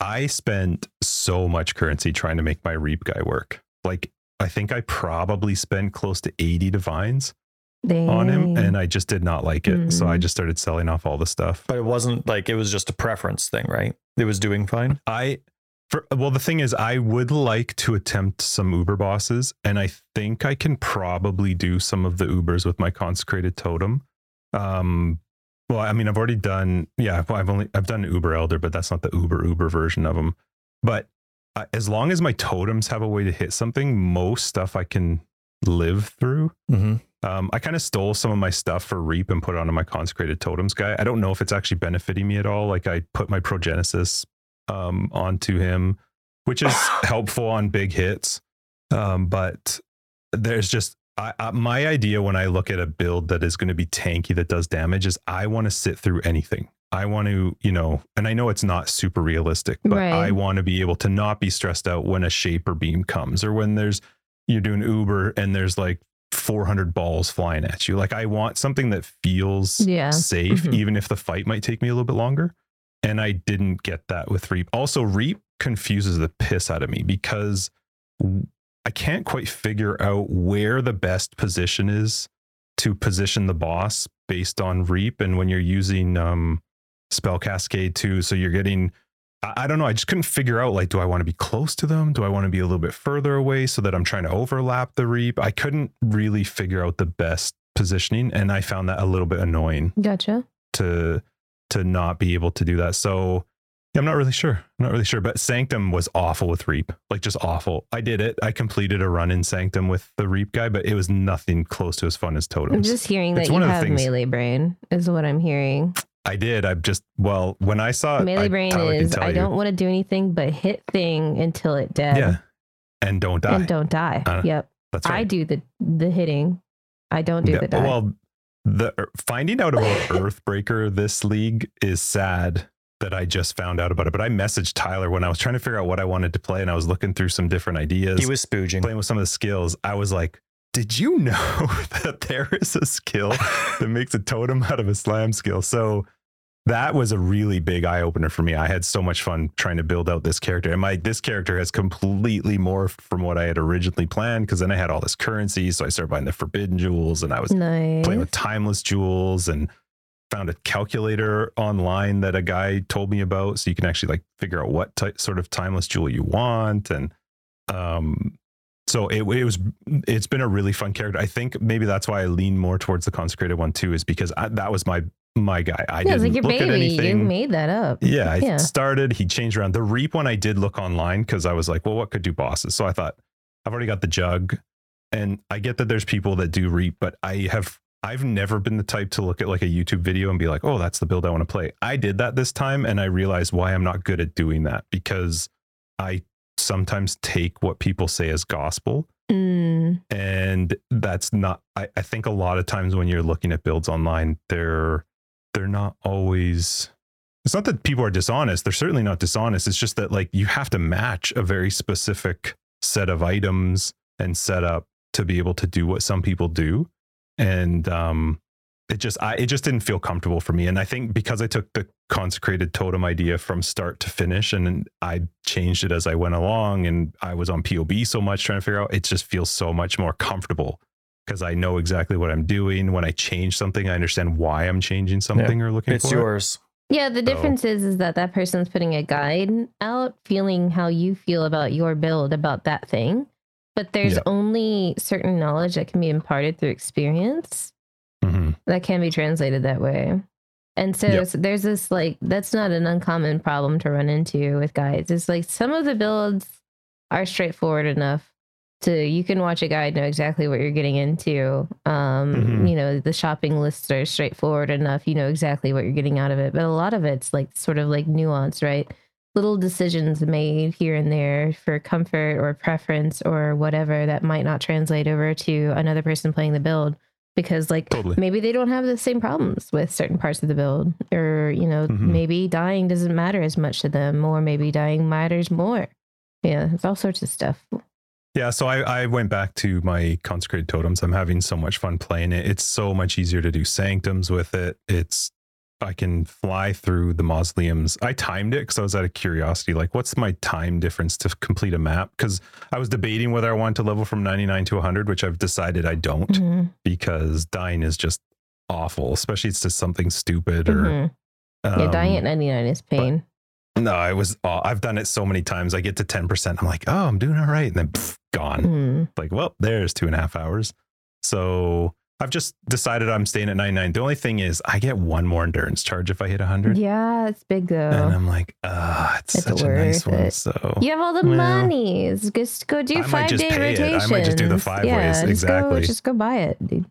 I spent so much currency trying to make my Reap guy work. Like, I think I probably spent close to 80 divines on him, and I just did not like it. So I Mm. just started selling off all the stuff. But it wasn't like it was just a preference thing, right? It was doing fine. I for well the thing is I would like to attempt some Uber bosses and I think I can probably do some of the Ubers with my consecrated totem. Um well I mean I've already done yeah I've only I've done Uber Elder but that's not the Uber Uber version of them. But uh, as long as my totems have a way to hit something most stuff I can live through. Mm-hmm. Um, I kind of stole some of my stuff for Reap and put it onto my consecrated totems guy. I don't know if it's actually benefiting me at all. Like I put my Progenesis um, onto him, which is helpful on big hits. Um, but there's just I, I, my idea when I look at a build that is going to be tanky that does damage is I want to sit through anything. I want to, you know, and I know it's not super realistic, but Right. I want to be able to not be stressed out when a shaper beam comes or when there's you're doing Uber and there's like 400 balls flying at you. Like I want something that feels Yeah. safe, Mhm. even if the fight might take me a little bit longer. And I didn't get that with Reap. Also, Reap confuses the piss out of me because I can't quite figure out where the best position is to position the boss based on Reap. And when you're using um, Spell Cascade too, so you're getting. I I don't know. I just couldn't figure out like, do I want to be close to them? Do I want to be a little bit further away so that I'm trying to overlap the reap? I couldn't really figure out the best positioning, and I found that a little bit annoying Gotcha. to to not be able to do that. So yeah, I'm not really sure. I'm not really sure. But Sanctum was awful with Reap, like just awful. I did it. I completed a run in Sanctum with the Reap guy, but it was nothing close to as fun as Totems. I'm just hearing It's that you have things- melee brain, is what I'm hearing. I did. I just well, when I saw melee I, brain Tyler is I don't want to do anything but hit thing until it dead. yeah, and don't die. And don't die. Uh, yep. That's right. I do the the hitting. I don't do Yeah, the die. Well, the er, finding out about Earthbreaker this league is sad that I just found out about it. But I messaged Tyler when I was trying to figure out what I wanted to play, and I was looking through some different ideas, He was spooging. playing with some of the skills. I was like, "Did you know that there is a skill that makes a totem out of a slam skill?" So. That was a really big eye opener for me. I had so much fun trying to build out this character, and my this character has completely morphed from what I had originally planned. Because then I had all this currency, so I started buying the forbidden jewels, and I was nice. playing with timeless jewels and found a calculator online that a guy told me about so you can actually like figure out what sort of timeless jewel you want and um so it, it was it's been a really fun character i think maybe that's why i lean more towards the consecrated one too is because I, that was my my guy i yeah, didn't like your look at anything. You made that up. yeah, I Yeah. started. He changed around the Reap one. I did look online because I was like, well, what could do bosses? So I thought I've already got the jug, and I get that there's people that do Reap, but I have I've never been the type to look at like a YouTube video and be like, oh, that's the build I want to play. I did that this time, and I realized why I'm not good at doing that because I sometimes take what people say as gospel Mm, and that's not I, I think a lot of times when you're looking at builds online they're they're not always it's not that people are dishonest they're certainly not dishonest it's just that like you have to match a very specific set of items and setup to be able to do what some people do. And um it just I it just didn't feel comfortable for me. And I think because I took the consecrated totem idea from start to finish and I changed it as I went along and I was on POB so much trying to figure out it just feels so much more comfortable because I know exactly what I'm doing when I change something I understand why I'm changing something or looking It's for it. yours. Yeah, the So- difference is is that that person's putting a guide out, feeling how you feel about your build about that thing. But there's Yeah. only certain knowledge that can be imparted through experience Mhm. that can be translated that way. And so, Yep. so there's this like that's not an uncommon problem to run into with guides. It's like some of the builds are straightforward enough to you can watch a guide know exactly what you're getting into. Um, Mhm. you know, the shopping lists are straightforward enough. You know exactly what you're getting out of it. But a lot of it's like sort of like nuance, right? Little decisions made here and there for comfort or preference or whatever that might not translate over to another person playing the build because like Totally. maybe they don't have the same problems with certain parts of the build or you know Mhm. maybe dying doesn't matter as much to them or maybe dying matters more yeah it's all sorts of stuff Yeah, so I, I went back to my consecrated totems. I'm having so much fun playing it. It's so much easier to do sanctums with it. It's I can fly through the mausoleums. I timed it because I was out of curiosity, like what's my time difference to complete a map? Because I was debating whether I wanted to level from 99 to 100, which I've decided I don't Mhm, because dying is just awful, especially it's just something stupid or mhm. yeah dying um, at 99 is pain No, it was. Oh, I've done it so many times. I get to ten percent. I'm like, oh, I'm doing all right, and then pff, gone. Mhm. Like, well, there's two and a half hours. So I've just decided I'm staying at 99. The only thing is, I get one more endurance charge if I hit 100, yeah it's big though. and I'm like, ah, it's, It's such a nice worth one. So you have all the Well, monies just go do I five day pay it. I might just do the five yeah, ways. just Exactly. go, just go buy it dude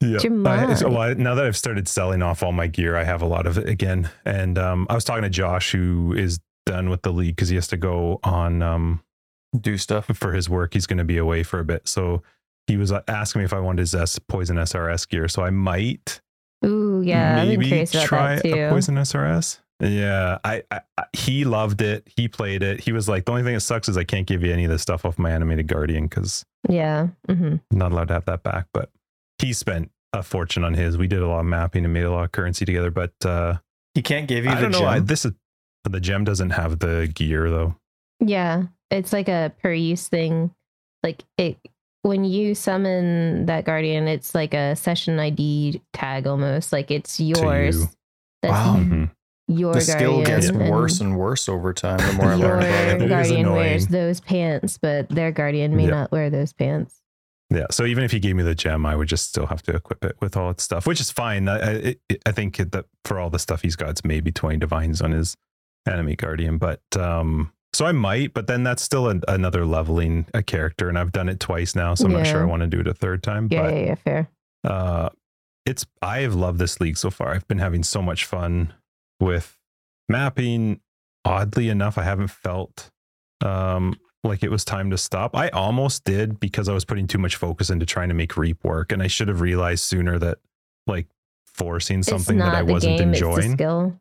Yeah. I- so, well, now that I've started selling off all my gear, I have a lot of it again. And um, I was talking to Josh, who is done with the league because he has to go on um, Do stuff. for his work. He's going to be away for a bit. So he was uh, asking me if I wanted his S, Poison SRS gear. So I might. Ooh, yeah, I'm maybe curious about try that too. a poison SRS. Yeah, I, I, I he loved it. He played it. He was like, the only thing that sucks is I can't give you any of the stuff off my animated guardian because Yeah. hmm not allowed to have that back. But he spent a fortune on his. We did a lot of mapping and made a lot of currency together. But uh, He can't give you I the don't know. gem. I, this is the gem doesn't have the gear though. Yeah. It's like a per use thing. Like it when you summon that guardian, it's like a session ID tag almost. Like it's yours. you. That's Wow. Mhm. your the skill gets and worse and worse over time. The more I learn about It it. is guardian wears those pants, but their guardian may Yeah. not wear those pants. Yeah. So even if he gave me the gem, I would just still have to equip it with all its stuff, which is fine. I, I, I think that for all the stuff he's got, it's maybe 20 divines on his enemy guardian. But um, so I might, but then that's still an, another leveling a character. And I've done it twice now. So I'm not sure I want to do it a third time. Yeah, but yeah, yeah, fair. uh, it's, I have loved this league so far. I've been having so much fun with mapping. Oddly enough, I haven't felt um, like it was time to stop. I almost did because I was putting too much focus into trying to make Reap work, and I should have realized sooner that like forcing something that I wasn't game, enjoying. skill.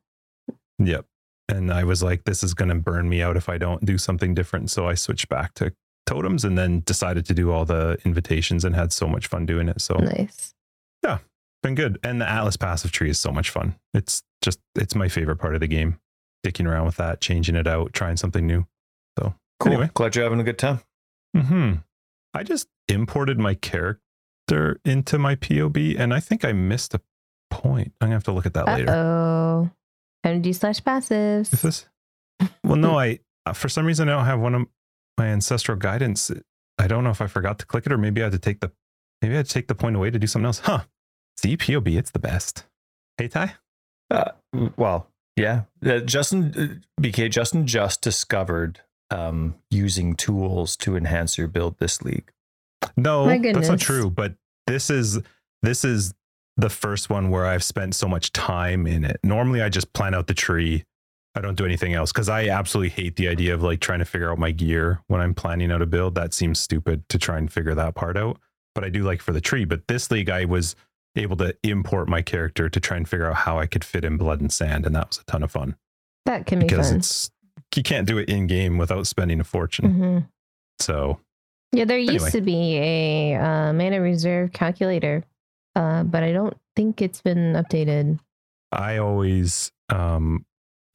Yep. And I was like, this is going to burn me out if I don't do something different. So I switched back to totems and then decided to do all the invitations and had so much fun doing it. So Nice. Yeah, been good. And the Atlas passive tree is so much fun. It's just, it's my favorite part of the game. Dicking around with that, changing it out, trying something new. So Cool. Anyway. Glad you're having a good time. hmm I just imported my character into my POB and I think I missed a point. I'm going to have to look at that Uh later. Time to do slash passives. Is this? Well, no, I uh, for some reason I don't have one of my ancestral guidance. I don't know if I forgot to click it or maybe I had to take the maybe I had to take the point away to do something else. Huh. See, POB, it's the best. Hey Ty? Uh, well, yeah. Uh, Justin, uh, BK, Justin just discovered um, using tools to enhance your build this league. No, that's not true. But this is this is the first one where I've spent so much time in it. Normally I just plan out the tree. I don't do anything else because I absolutely hate the idea of like trying to figure out my gear when I'm planning out a build. That seems stupid to try and figure that part out. But I do like for the tree. But this league, I was able to import my character to try and figure out how I could fit in blood and sand, and that was a ton of fun That can be because fun. it's you can't do it in game without spending a fortune. hmm So Yeah, there Anyway. used to be a uh, mana reserve calculator, uh, but I don't think it's been updated. I always um,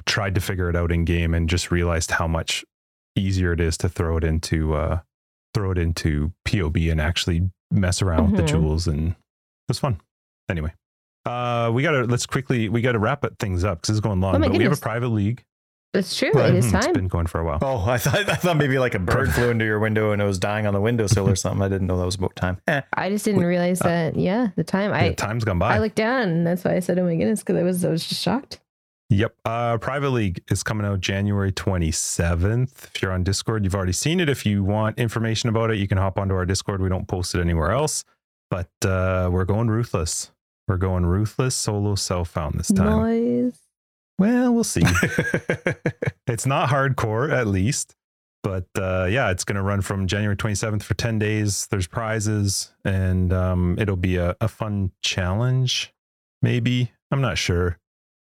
tried to figure it out in game and just realized how much easier it is to throw it into uh, throw it into POB and actually mess around with the Mhm. tools and it was fun. Anyway, uh, we gotta let's quickly we gotta wrap it things up because it's going long. Oh but we have a private league. It's true. Right. It is time. It's been going for a while. Oh, I thought I thought maybe like a bird flew into your window and it was dying on the windowsill or something. I didn't know that was about time. Eh. I just didn't Wait, realize uh, that. Yeah, the time. Yeah, I time's gone by. I looked down, and that's why I said, "Oh my goodness," because I was I was just shocked. Yep. Uh, Private League is coming out January 27th. If you're on Discord, you've already seen it. If you want information about it, you can hop onto our Discord. We don't post it anywhere else. But uh, we're going ruthless. We're going ruthless solo self found this time. Noise. Well, we'll see. it's not hardcore, at least. But uh, yeah, it's going to run from January 27th for 10 days. There's prizes, and um, it'll be a, a fun challenge, maybe. I'm not sure.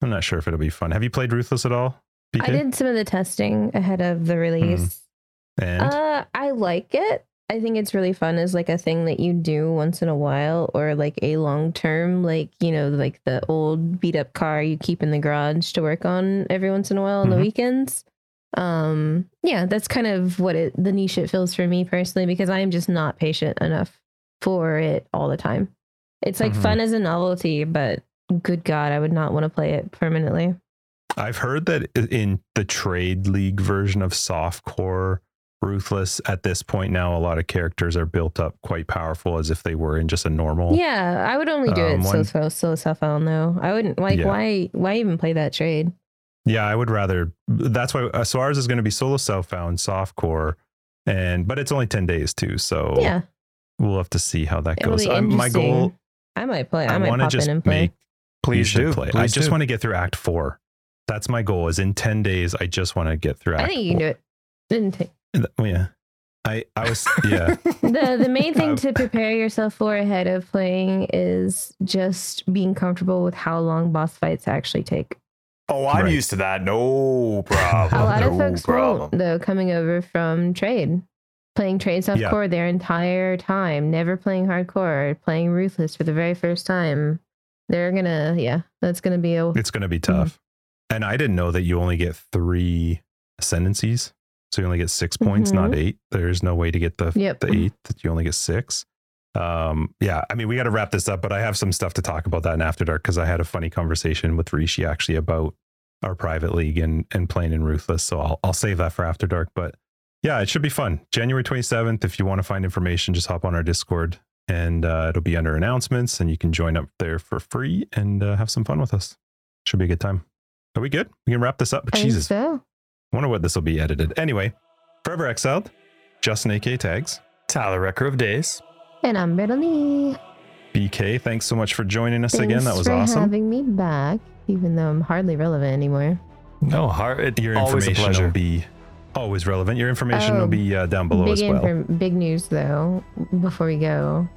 I'm not sure if it'll be fun. Have you played Ruthless at all? BK? I did some of the testing ahead of the release. And Uh, I like it. I think it's really fun as like a thing that you do once in a while or like a long term, like, you know, like the old beat up car you keep in the garage to work on every once in a while on Mhm. the weekends. Um, yeah, that's kind of what it the niche it feels for me personally because I am just not patient enough for it all the time. It's like Mhm. fun as a novelty, but good God, I would not want to play it permanently. I've heard that in the trade league version of softcore ruthless at this point now a lot of characters are built up quite powerful as if they were in just a normal Yeah, I would only do Um, it so one- so so self own though. I wouldn't like Yeah. why why even play that trade? Yeah, I would rather. That's why. uh, So ours is going to be solo self found softcore, and but it's only ten days too. So yeah, we'll have to see how that it'll goes. I'm, my goal. I might play. I, I, might pop just in and play. make. Please you do. play. I just do. want to get through Act Four. That's my goal. Is in ten days. I just want to get through. Act I think you can do it. Didn't take. It. Yeah. I I was yeah. the the main thing Um, to prepare yourself for ahead of playing is just being comfortable with how long boss fights actually take. Oh, I'm Right. used to that. No problem. A lot of folks problem. won't though coming over from trade. Playing trade softcore their entire time, never playing hardcore, playing ruthless for the very first time. They're gonna yeah, that's gonna be a It's going to be tough. And I didn't know that you only get three ascendancies. So you only get 6 points, not Mhm. eight. There's no way to get the, Yep. the eight that you only get six. Um, yeah, I mean, we got to wrap this up, but I have some stuff to talk about that in After Dark because I had a funny conversation with Rishi actually about our private league and, and playing in Ruthless. So I'll, I'll save that for After Dark. But yeah, it should be fun. January 27th. If you want to find information, just hop on our Discord and uh, it'll be under announcements and you can join up there for free and uh, have some fun with us. Should be a good time. Are we good? We can wrap this up. Jesus, so. Wonder what this will be edited. Anyway, Forever Exiled, Justin AK Tags, Tyler Recker of Days. And I'm Brittany. BK. Thanks so much for joining us again. That Thanks was for awesome. having me back, even though I'm hardly relevant anymore. No, hard, it, Your always a information will be always relevant. Your information Oh, will be uh, down below as well. inform- big news though. Before we go,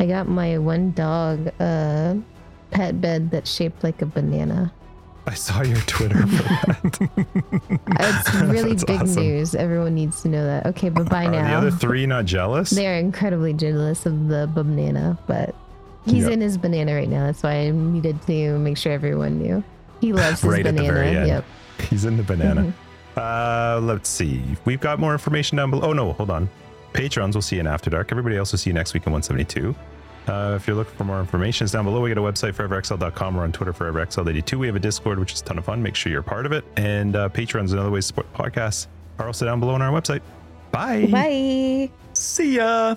I got my one dog uh, pet bed that's shaped like a banana. I saw your Twitter for that. It's really That's big awesome. news. Everyone needs to know that. Okay, but bye Are now. the other three not jealous? They are incredibly jealous of the banana, but he's Yep. in his banana right now. That's why I needed to make sure everyone knew. He loves his Right at the banana. very end. Yep. He's in the banana. Mhm. Uh, let's see. We've got more information down below. Oh no, hold on. Patrons will see you in After Dark. Everybody else will see you next week in 172. Uh, if you're looking for more information, it's down below. We got a website, foreverxl.com. We're on Twitter, foreverxl82. We have a Discord, which is a ton of fun. Make sure you're a part of it. And uh, Patrons and other ways to support podcasts. podcast are also down below on our website. Bye. Bye. See ya.